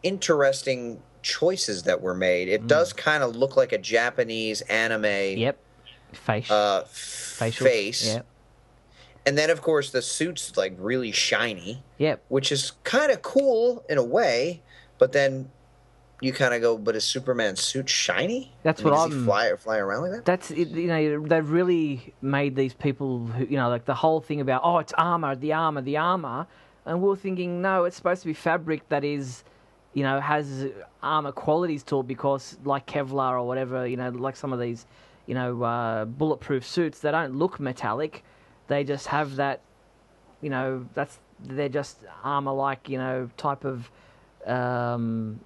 interesting choices that were made. It does kind of look like a Japanese anime Yep. Face. uh, facial. face. Yep. And then, of course, the suit's like really shiny, Yep. which is kind of cool in a way. But then you kind of go, but is Superman's suit shiny? That's I mean, what does he I'm- fly fly around like that? That's it, you know they've really made these people who you know like the whole thing about oh it's armor the armor the armor and we're thinking no it's supposed to be fabric that is you know has armor qualities to it because like Kevlar or whatever you know like some of these you know uh, bulletproof suits they don't look metallic they just have that you know that's they're just armor like you know type of um,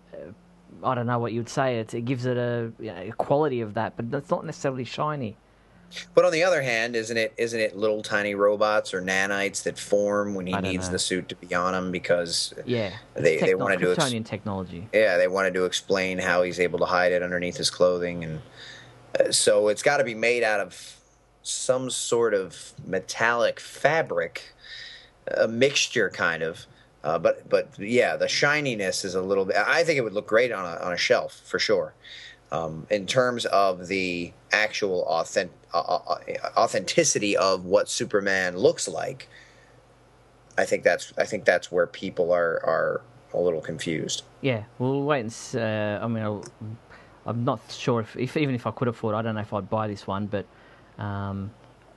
I don't know what you'd say. It, it gives it a, you know, a quality of that, but it's not necessarily shiny. But on the other hand, isn't it isn't it little tiny robots or nanites that form when he needs know. the suit to be on him because Yeah, They- it's they wanna do ex- technology. yeah they wanted to explain how he's able to hide it underneath his clothing and uh, so it's got to be made out of some sort of metallic fabric, a mixture kind of. Uh, but but yeah, the shininess is a little bit. I think it would look great on a on a shelf for sure. Um, in terms of the actual authentic, uh, uh, authenticity of what Superman looks like, I think that's I think that's where people are are a little confused. Yeah, we'll wait and. s- Uh, I mean, I'll, I'm not sure if, if even if I could afford, I don't know if I'd buy this one, but um,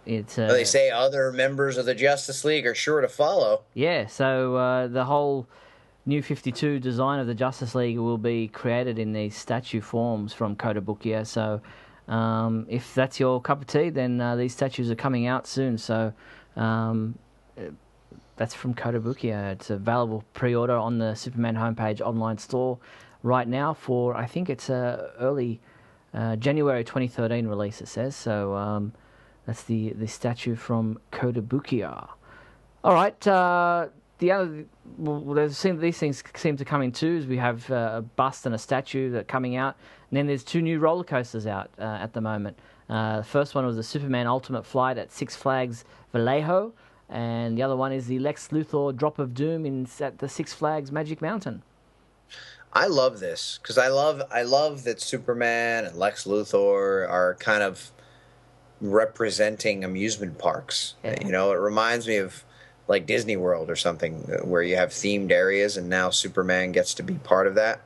it's. Uh, they say other members of the Justice League are sure to follow. Yeah, so uh, the whole new 52 design of the Justice League will be created in these statue forms from Kotobukiya. So um, if that's your cup of tea, then uh, these statues are coming out soon. So um, uh, that's from Kotobukiya. It's available pre-order on the Superman homepage online store right now for I think it's a early uh, January 2013 release. It says so. Um, that's the the statue from Kotobukiya. All right. Uh, the other, well, these things seem to come in twos. We have uh, a bust and a statue that are coming out, and then there's two new roller coasters out uh, at the moment. Uh, the first one was the Superman Ultimate Flight at Six Flags Vallejo, and the other one is the Lex Luthor Drop of Doom in at the Six Flags Magic Mountain. I love this because I love I love that Superman and Lex Luthor are kind of representing amusement parks. Yeah. You know, it reminds me of like Disney World or something uh, where you have themed areas, and now Superman gets to be part of that.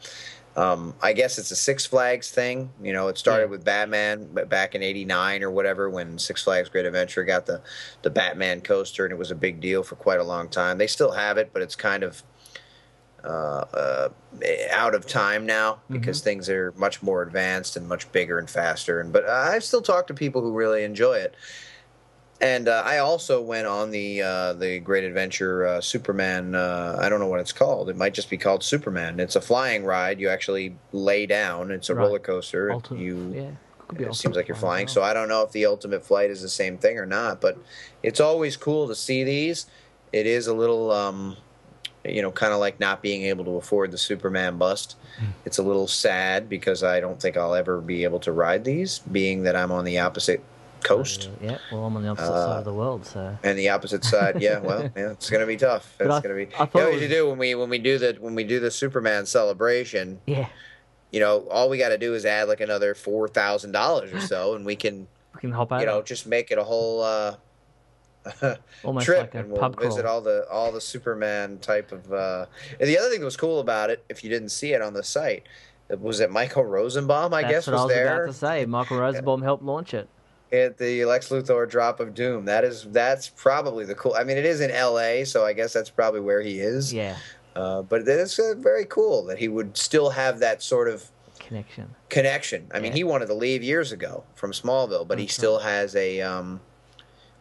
Um, I guess it's a Six Flags thing. You know, it started Yeah. with Batman back in '89 or whatever when Six Flags Great Adventure got the the Batman coaster, and it was a big deal for quite a long time. They still have it, but it's kind of uh, uh, out of time now because things are much more advanced and much bigger and faster. And but I still talk to people who really enjoy it. And uh, I also went on the uh, the Great Adventure uh, Superman. Uh, I don't know what it's called. It might just be called Superman. It's a flying ride. You actually lay down. It's a Right. roller coaster. Ultimate, you yeah, could it seems like you're flying. So. I don't know if the ultimate flight is the same thing or not, but it's always cool to see these. It is a little, um, you know, kind of like not being able to afford the Superman bust. Hmm. It's a little sad because I don't think I'll ever be able to ride these, being that I'm on the opposite coast. Uh, yeah, well, I'm on the opposite Uh, side of the world, so And the opposite side, yeah, well, yeah, it's gonna be tough. But It's I- gonna be. I You thought know it what you do when we when we do the when we do the Superman celebration? yeah, You know, all we got to do is add like another four thousand dollars or so, and we can we can hop over. you know, just make it a whole uh, Almost trip, like a and we'll pub crawl. visit all the all the Superman type of. Uh... And the other thing that was cool about it, if you didn't see it on the site, was that Michael Rosenbaum, I That's guess, what was, I was there about to say. Michael Rosenbaum helped launch it. at the Lex Luthor Drop of Doom. That is that's probably the cool. I mean, it is in L.A., so I guess that's probably where he is. Yeah, Uh, but it's uh, very cool that he would still have that sort of connection. connection. I mean, he wanted to leave years ago from Smallville, but he still has a. Um,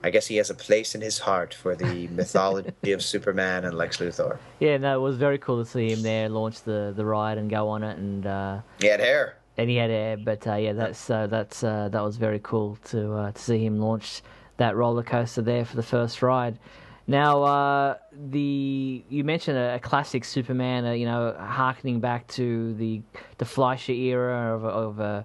I guess he has a place in his heart for the mythology of Superman and Lex Luthor. Yeah, no, it was very cool to see him there launch the, the ride and go on it, and uh, He had hair. and he had hair, But uh, yeah, that's uh, that's uh, that was very cool to uh, to see him launch that roller coaster there for the first ride. Now, uh, the you mentioned a, a classic Superman, uh, you know, harkening back to the the Fleischer era of, of a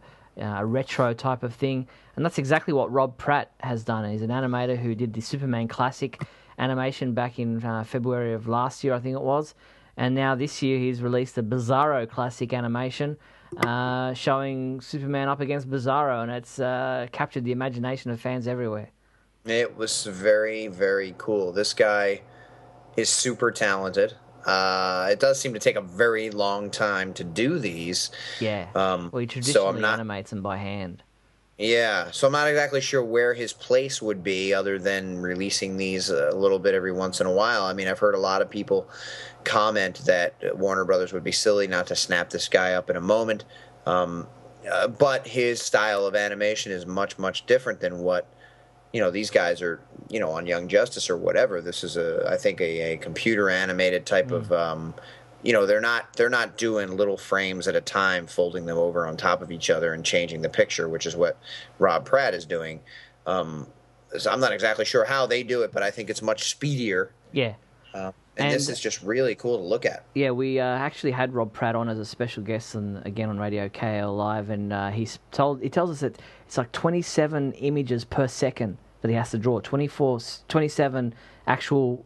retro type of thing, and that's exactly what Rob Pratt has done. He's an animator who did the Superman classic animation back in uh, February of last year, I think it was, and now this year he's released a Bizarro classic animation. Uh, showing Superman up against Bizarro, and it's uh, captured the imagination of fans everywhere. It was very, very cool. This guy is super talented. Uh, it does seem to take a very long time to do these. Yeah. Um, well, he traditionally so I'm not, animates them by hand. Yeah, so I'm not exactly sure where his place would be other than releasing these a little bit every once in a while. I mean, I've heard a lot of people comment that Warner Brothers would be silly not to snap this guy up in a moment. Um, uh, but his style of animation is much, much different than what you know these guys are you know on Young Justice or whatever. This is a I think a, a computer animated type mm. of um, you know they're not they're not doing little frames at a time, folding them over on top of each other and changing the picture, which is what Rob Pratt is doing. Um, so I'm not exactly sure how they do it, but I think it's much speedier. Yeah. Uh, and, and, this is just really cool to look at. Yeah, we uh, actually had Rob Pratt on as a special guest, and again on Radio KL Live, and uh, he's told he tells us that it's like 27 images per second that he has to draw, 24, 27 actual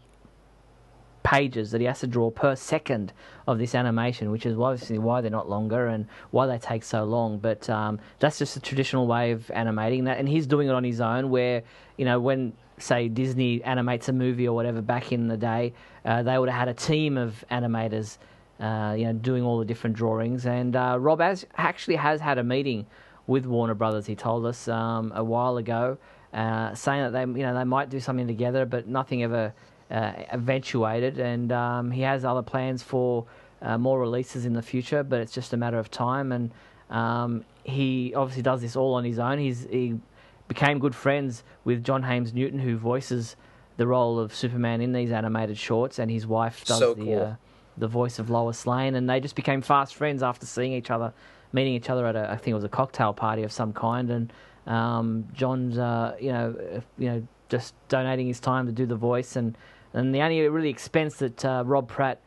pages that he has to draw per second of this animation, which is obviously why they're not longer and why they take so long. But um, that's just a traditional way of animating that, and he's doing it on his own. Where you know when say Disney animates a movie or whatever back in the day, uh, they would have had a team of animators, uh, you know, doing all the different drawings. And uh, Rob has, actually has had a meeting with Warner Brothers. He told us um, a while ago, uh, saying that they, you know, they might do something together, but nothing ever eventuated. And um, he has other plans for uh, more releases in the future, but it's just a matter of time. And um, he obviously does this all on his own. He's he became good friends with John Haymes Newton, who voices the role of Superman in these animated shorts, and his wife does so the cool. uh, the voice of Lois Lane, and they just became fast friends after seeing each other, meeting each other at a I think it was a cocktail party of some kind, and um, John's uh, you know uh, you know just donating his time to do the voice, and and the only really expense that uh, Rob Pratt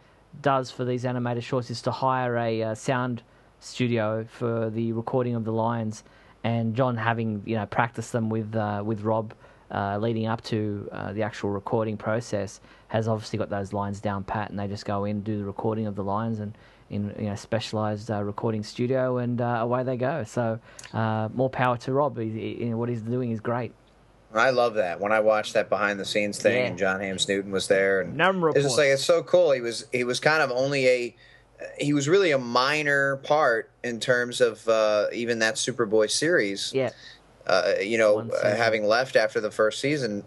does for these animated shorts is to hire a uh, sound studio for the recording of the lines and John having you know practiced them with uh, with Rob uh, leading up to uh, the actual recording process has obviously got those lines down pat, and they just go in do the recording of the lines and in you know specialized uh, recording studio, and uh, away they go. So uh, more power to Rob. He, he, you know, what he's doing is great. I love that. When I watched that behind the scenes thing, Yeah. and John Haymes Newton was there, and Number it's just like it's so cool. He was he was kind of only a he was really a minor part in terms of uh, even that Superboy series. Yeah, uh, you know, having left after the first season.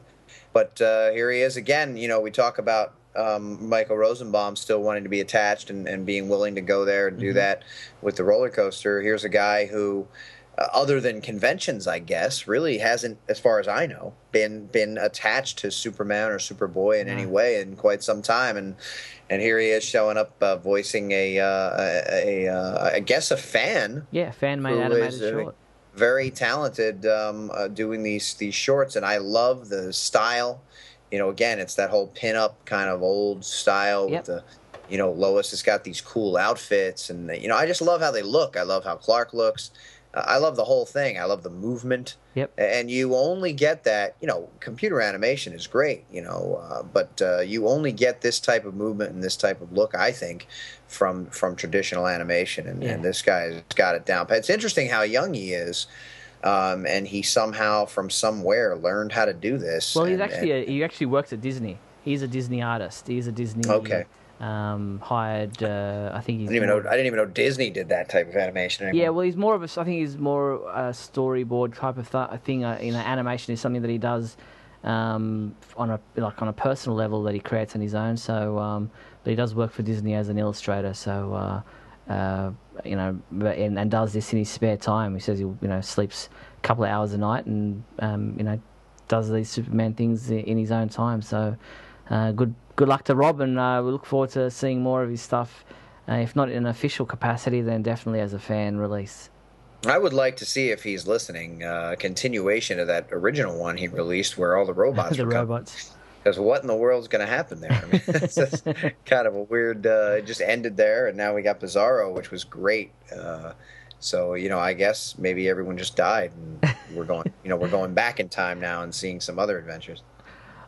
But uh, here he is again. You know, we talk about um, Michael Rosenbaum still wanting to be attached and, and being willing to go there and do Mhm. that with the roller coaster. Here's a guy who, uh, other than conventions, I guess, really hasn't, as far as I know, been been attached to Superman or Superboy in any way in quite some time. And and here he is showing up, uh, voicing a, uh, a, a uh, I guess a fan yeah, fan made animated is, short. very talented um, uh, doing these these shorts, and I love the style. You know, again, it's that whole pinup kind of old style Yep. with the, you know, Lois has got these cool outfits, and you know, I just love how they look. I love how Clark looks. I love the whole thing. I love the movement. Yep. And you only get that. You know, computer animation is great. You know, uh, but uh, you only get this type of movement and this type of look. I think from from traditional animation, and, Yeah. and this guy's got it down. But it's interesting how young he is. Um, and he somehow, from somewhere, learned how to do this. Well, he's and- actually and- a, he actually works at Disney. He's a Disney artist. He's a Disney Okay. Um, hired. Uh, I think he's I didn't even know. I didn't even know Disney did that type of animation. Anymore. Yeah, well, he's more of a. I think he's more a storyboard type of th- thing. Uh, you know, animation is something that he does um, on a like on a personal level that he creates on his own. So, um, but he does work for Disney as an illustrator. So, uh, uh, you know, and, and does this in his spare time. He says he you know sleeps a couple of hours a night and um, you know does these Superman things in his own time. So, uh, good good luck to Rob, and uh, we look forward to seeing more of his stuff. Uh, if not in an official capacity, then definitely as a fan release. I would like to see if he's listening. Uh, continuation of that original one he released, where all the robots the were robots. Because what in the world's going to happen there? I mean, it's just kind of a weird. Uh, it just ended there, and now we got Bizarro, which was great. Uh, so you know, I guess maybe everyone just died, and we're going. You know, we're going back in time now and seeing some other adventures.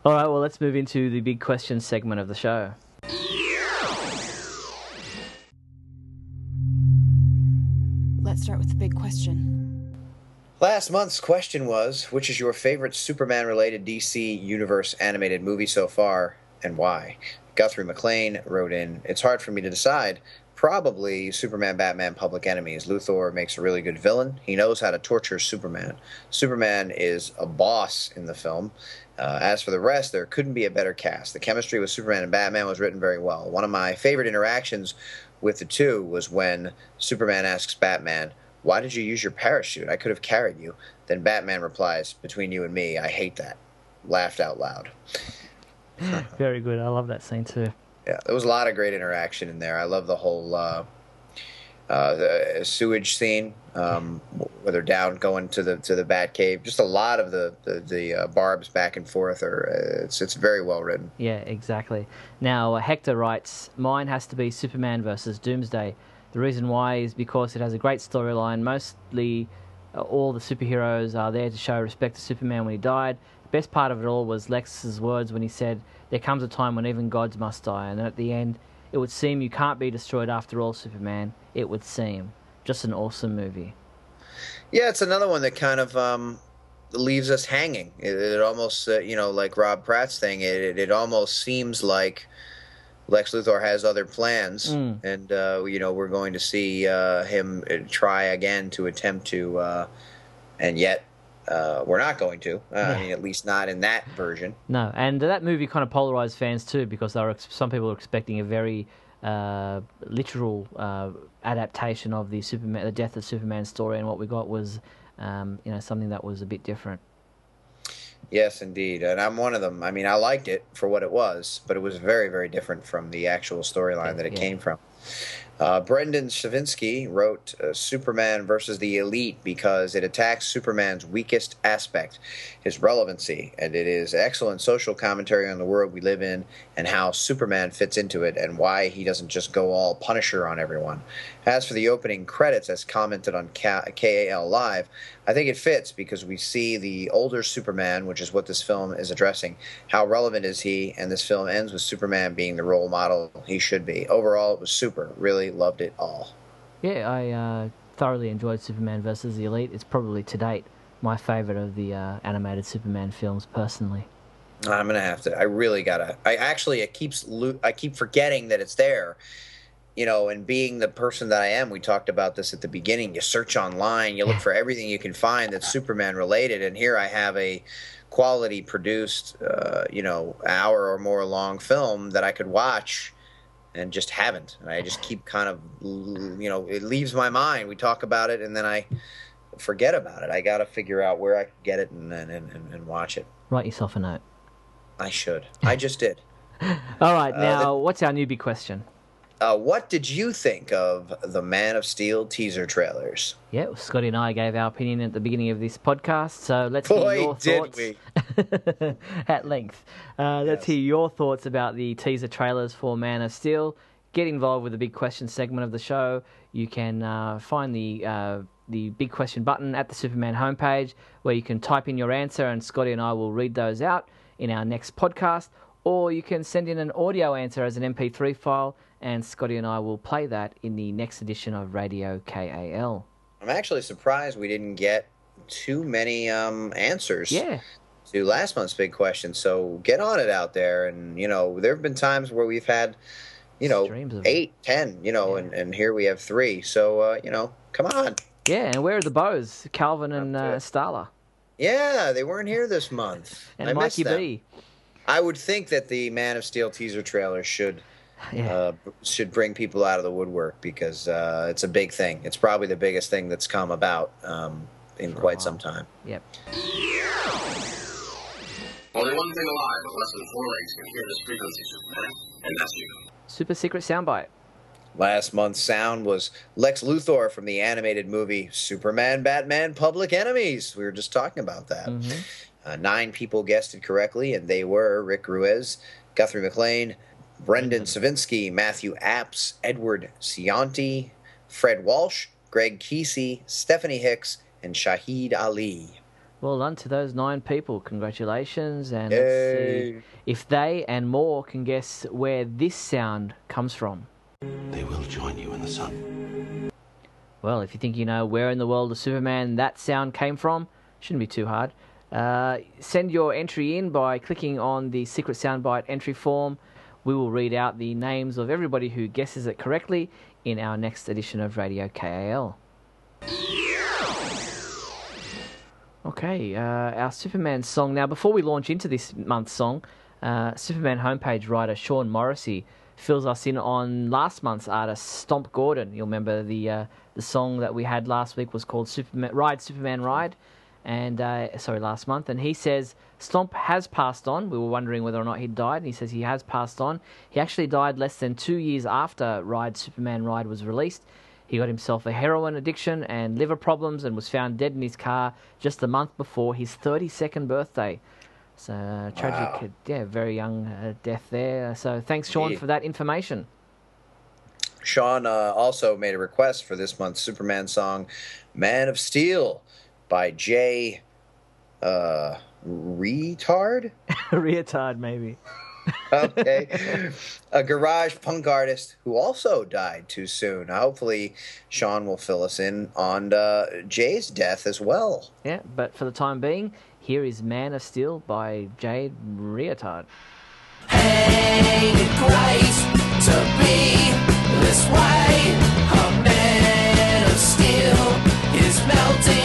All right, well, let's move into the big question segment of the show. Let's start with the big question. Last month's question was Which is your favorite Superman related DC Universe animated movie so far, and why? Guthrie McLean wrote in It's hard for me to decide. Probably Superman Batman Public Enemies. Luthor makes a really good villain. He knows how to torture Superman. Superman is a boss in the film, uh, as for the rest, there couldn't be a better cast. The chemistry with Superman and Batman was written very well. One of my favorite interactions with the two was when Superman asks Batman, Why did you use your parachute? I could have carried you. Then Batman replies, Between you and me, I hate that. Laughed out loud. Very good. I love that scene too. Yeah, there was a lot of great interaction in there. I love the whole uh, uh, sewage scene um, where they're down going to the to the Bat Cave. Just a lot of the the, the uh, barbs back and forth. Are uh, it's it's very well written. Yeah, exactly. Now Hector writes, mine has to be Superman versus Doomsday. The reason why is because it has a great storyline. Mostly, uh, all the superheroes are there to show respect to Superman when he died. The best part of it all was Lex's words when he said, "There comes a time when even gods must die," and at the end, it would seem you can't be destroyed after all, Superman. It would seem just an awesome movie. Yeah, it's another one that kind of um, leaves us hanging. It, it almost, uh, you know, like Rob Pratt's thing. It, it, it almost seems like Lex Luthor has other plans, Mm. and uh, you know we're going to see uh, him uh, try again to attempt to, uh, and yet uh, we're not going to. Uh, I mean, at least not in that version. No, and that movie kind of polarized fans too because they were ex- some people were expecting a very uh, literal uh, adaptation of the Superman, the death of Superman story, and what we got was, um, you know, something that was a bit different. Yes, indeed, and I'm one of them. I mean, I liked it for what it was, but it was very, very different from the actual storyline that it Yeah. came from. Uh, Brendan Shavinsky wrote uh, Superman versus the Elite because it attacks Superman's weakest aspect, his relevancy, and it is excellent social commentary on the world we live in and how Superman fits into it and why he doesn't just go all Punisher on everyone. As for the opening credits, as commented on KAL Live, I think it fits because we see the older Superman, which is what this film is addressing. How relevant is he? And this film ends with Superman being the role model he should be. Overall, it was super. Really loved it all. Yeah, I uh, thoroughly enjoyed Superman versus the Elite. It's probably to date my favorite of the uh, animated Superman films, personally. I'm gonna have to. I really gotta. I actually, it keeps. lo- I keep forgetting that it's there. You know, and being the person that I am, we talked about this at the beginning. You search online, you look for everything you can find that's Superman related, and here I have a quality produced, uh, you know, hour or more long film that I could watch, and just haven't. And I just keep kind of, you know, it leaves my mind. We talk about it, and then I forget about it. I got to figure out where I can get it and and, and, and watch it. Write yourself a note. I should. I just did. All right, Uh, now what's our newbie question? Uh, what did you think of the Man of Steel teaser trailers? Yeah, well, Scotty and I gave our opinion at the beginning of this podcast, so let's hear your did thoughts we. at length. Uh, let's Yes. hear your thoughts about the teaser trailers for Man of Steel. Get involved with the big question segment of the show. You can uh, find the uh, the big question button at the Superman homepage, where you can type in your answer, and Scotty and I will read those out in our next podcast. Or you can send in an audio answer as an MP3 file, and Scotty and I will play that in the next edition of Radio KAL. I'm actually surprised we didn't get too many um, answers Yeah, to last month's big question. So get on it out there. And, you know, there have been times where we've had, you know, eight, ten, you know, Yeah. and, and here we have three. So, uh, you know, come on. yeah. And where are the bows? Calvin and uh, Starla Yeah, they weren't here this month. and I missed Mikey them. B. I would think that the Man of Steel teaser trailer should Yeah. uh, should bring people out of the woodwork because uh, it's a big thing. It's probably the biggest thing that's come about um, in For a quite while. some time. Yep. Only one thing alive with less than four legs can hear this frequency, Superman, and that's you. Super secret soundbite. Last month's sound was Lex Luthor from the animated movie Superman, Batman, Public Enemies. We were just talking about that. Mhm. Uh, nine people guessed it correctly, and they were Rick Ruiz, Guthrie McLean, Brendan Savinsky, Matthew Apps, Edward Cianti, Fred Walsh, Greg Kesey, Stephanie Hicks, and Shahid Ali. Well done to those nine people. Congratulations. And let's see if they and more can guess where this sound comes from. They will join you in the sun. Well, if you think you know where in the world of Superman that sound came from, shouldn't be too hard. Uh, send your entry in by clicking on the secret soundbite entry form. We will read out the names of everybody who guesses it correctly in our next edition of Radio KAL. Okay, uh, our Superman song. Now, before we launch into this month's song, uh, Superman homepage writer Sean Morrissey fills us in on last month's artist Stomp Gordon. You'll remember the uh, the song that we had last week was called Superman Ride Superman Ride, and uh, sorry last month. And he says Stomp has passed on. We were wondering whether or not he'd died. And he says he has passed on. He actually died less than two years after Ride Superman Ride was released. He got himself a heroin addiction and liver problems and was found dead in his car just a month before his 32nd birthday. So uh, tragic, Wow. yeah, very young uh, death there. So thanks, Sean, for that information. Sean uh, also made a request for this month's Superman song, "Man of Steel" by Jay uh, Reatard. Reatard, maybe. Okay, a garage punk artist who also died too soon. Hopefully, Sean will fill us in on uh, Jay's death as well. Yeah, but for the time being, here is Man of Steel by Jade. Ain't it great to be this way? A man of steel is melting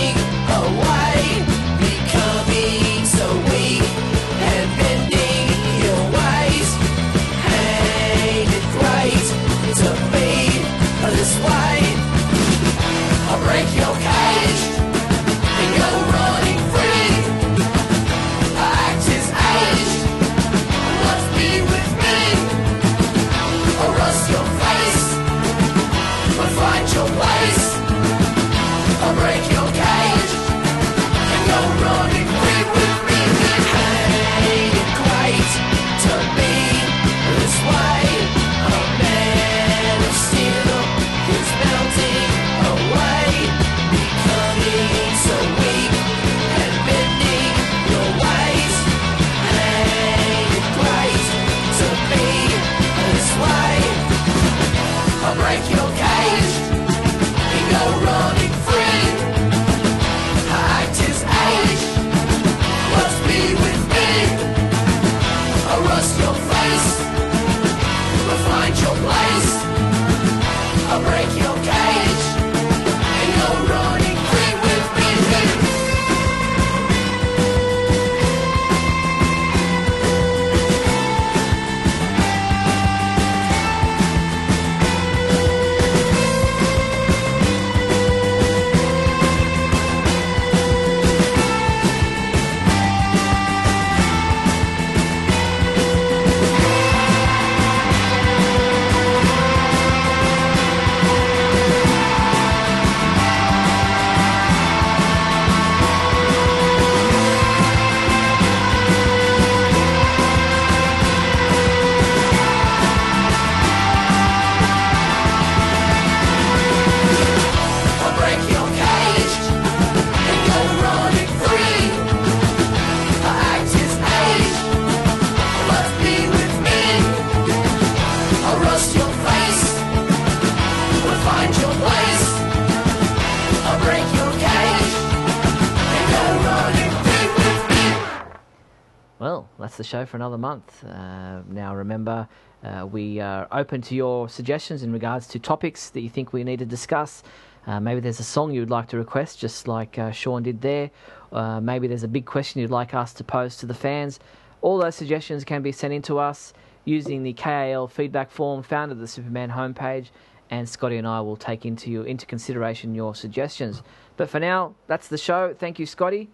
show for another month. Uh, now, remember, uh, we are open to your suggestions in regards to topics that you think we need to discuss. Uh, maybe there's a song you'd like to request, just like uh, Sean did there. Uh, maybe there's a big question you'd like us to pose to the fans. All those suggestions can be sent in to us using the KAL feedback form found at the Superman homepage, and Scotty and I will take into you into consideration your suggestions. But for now, that's the show. Thank you, Scotty.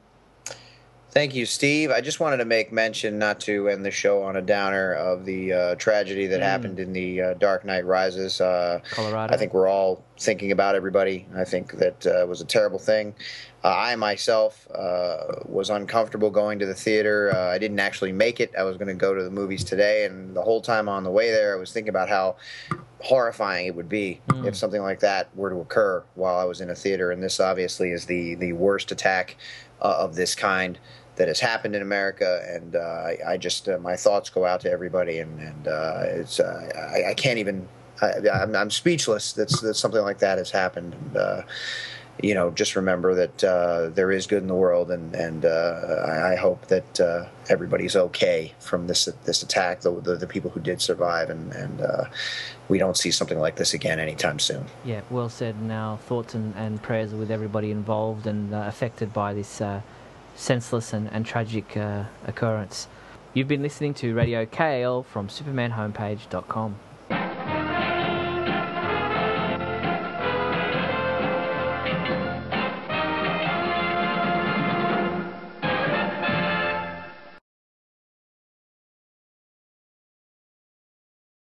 Thank you, Steve. I just wanted to make mention, not to end the show on a downer, of the uh, tragedy that happened in the uh, Dark Knight Rises. Uh, Colorado. I think we're all thinking about everybody. I think that uh, was a terrible thing. Uh, I myself uh, was uncomfortable going to the theater. Uh, I didn't actually make it. I was going to go to the movies today, and the whole time on the way there, I was thinking about how horrifying it would be if something like that were to occur while I was in a theater. And this obviously is the the worst attack uh, of this kind that has happened in America. And uh, I, I just uh, my thoughts go out to everybody, and and uh, it's I, I can't even I, I'm, I'm speechless that that something like that has happened. And, uh, you know, just remember that uh, there is good in the world, and and uh, I, hope that uh, everybody's okay from this this attack. The the, the people who did survive, and and uh, we don't see something like this again anytime soon. Yeah, well said. And our thoughts and, and prayers are with everybody involved and affected by this uh, senseless and, and tragic uh, occurrence. You've been listening to Radio KAL from supermanhomepage.com.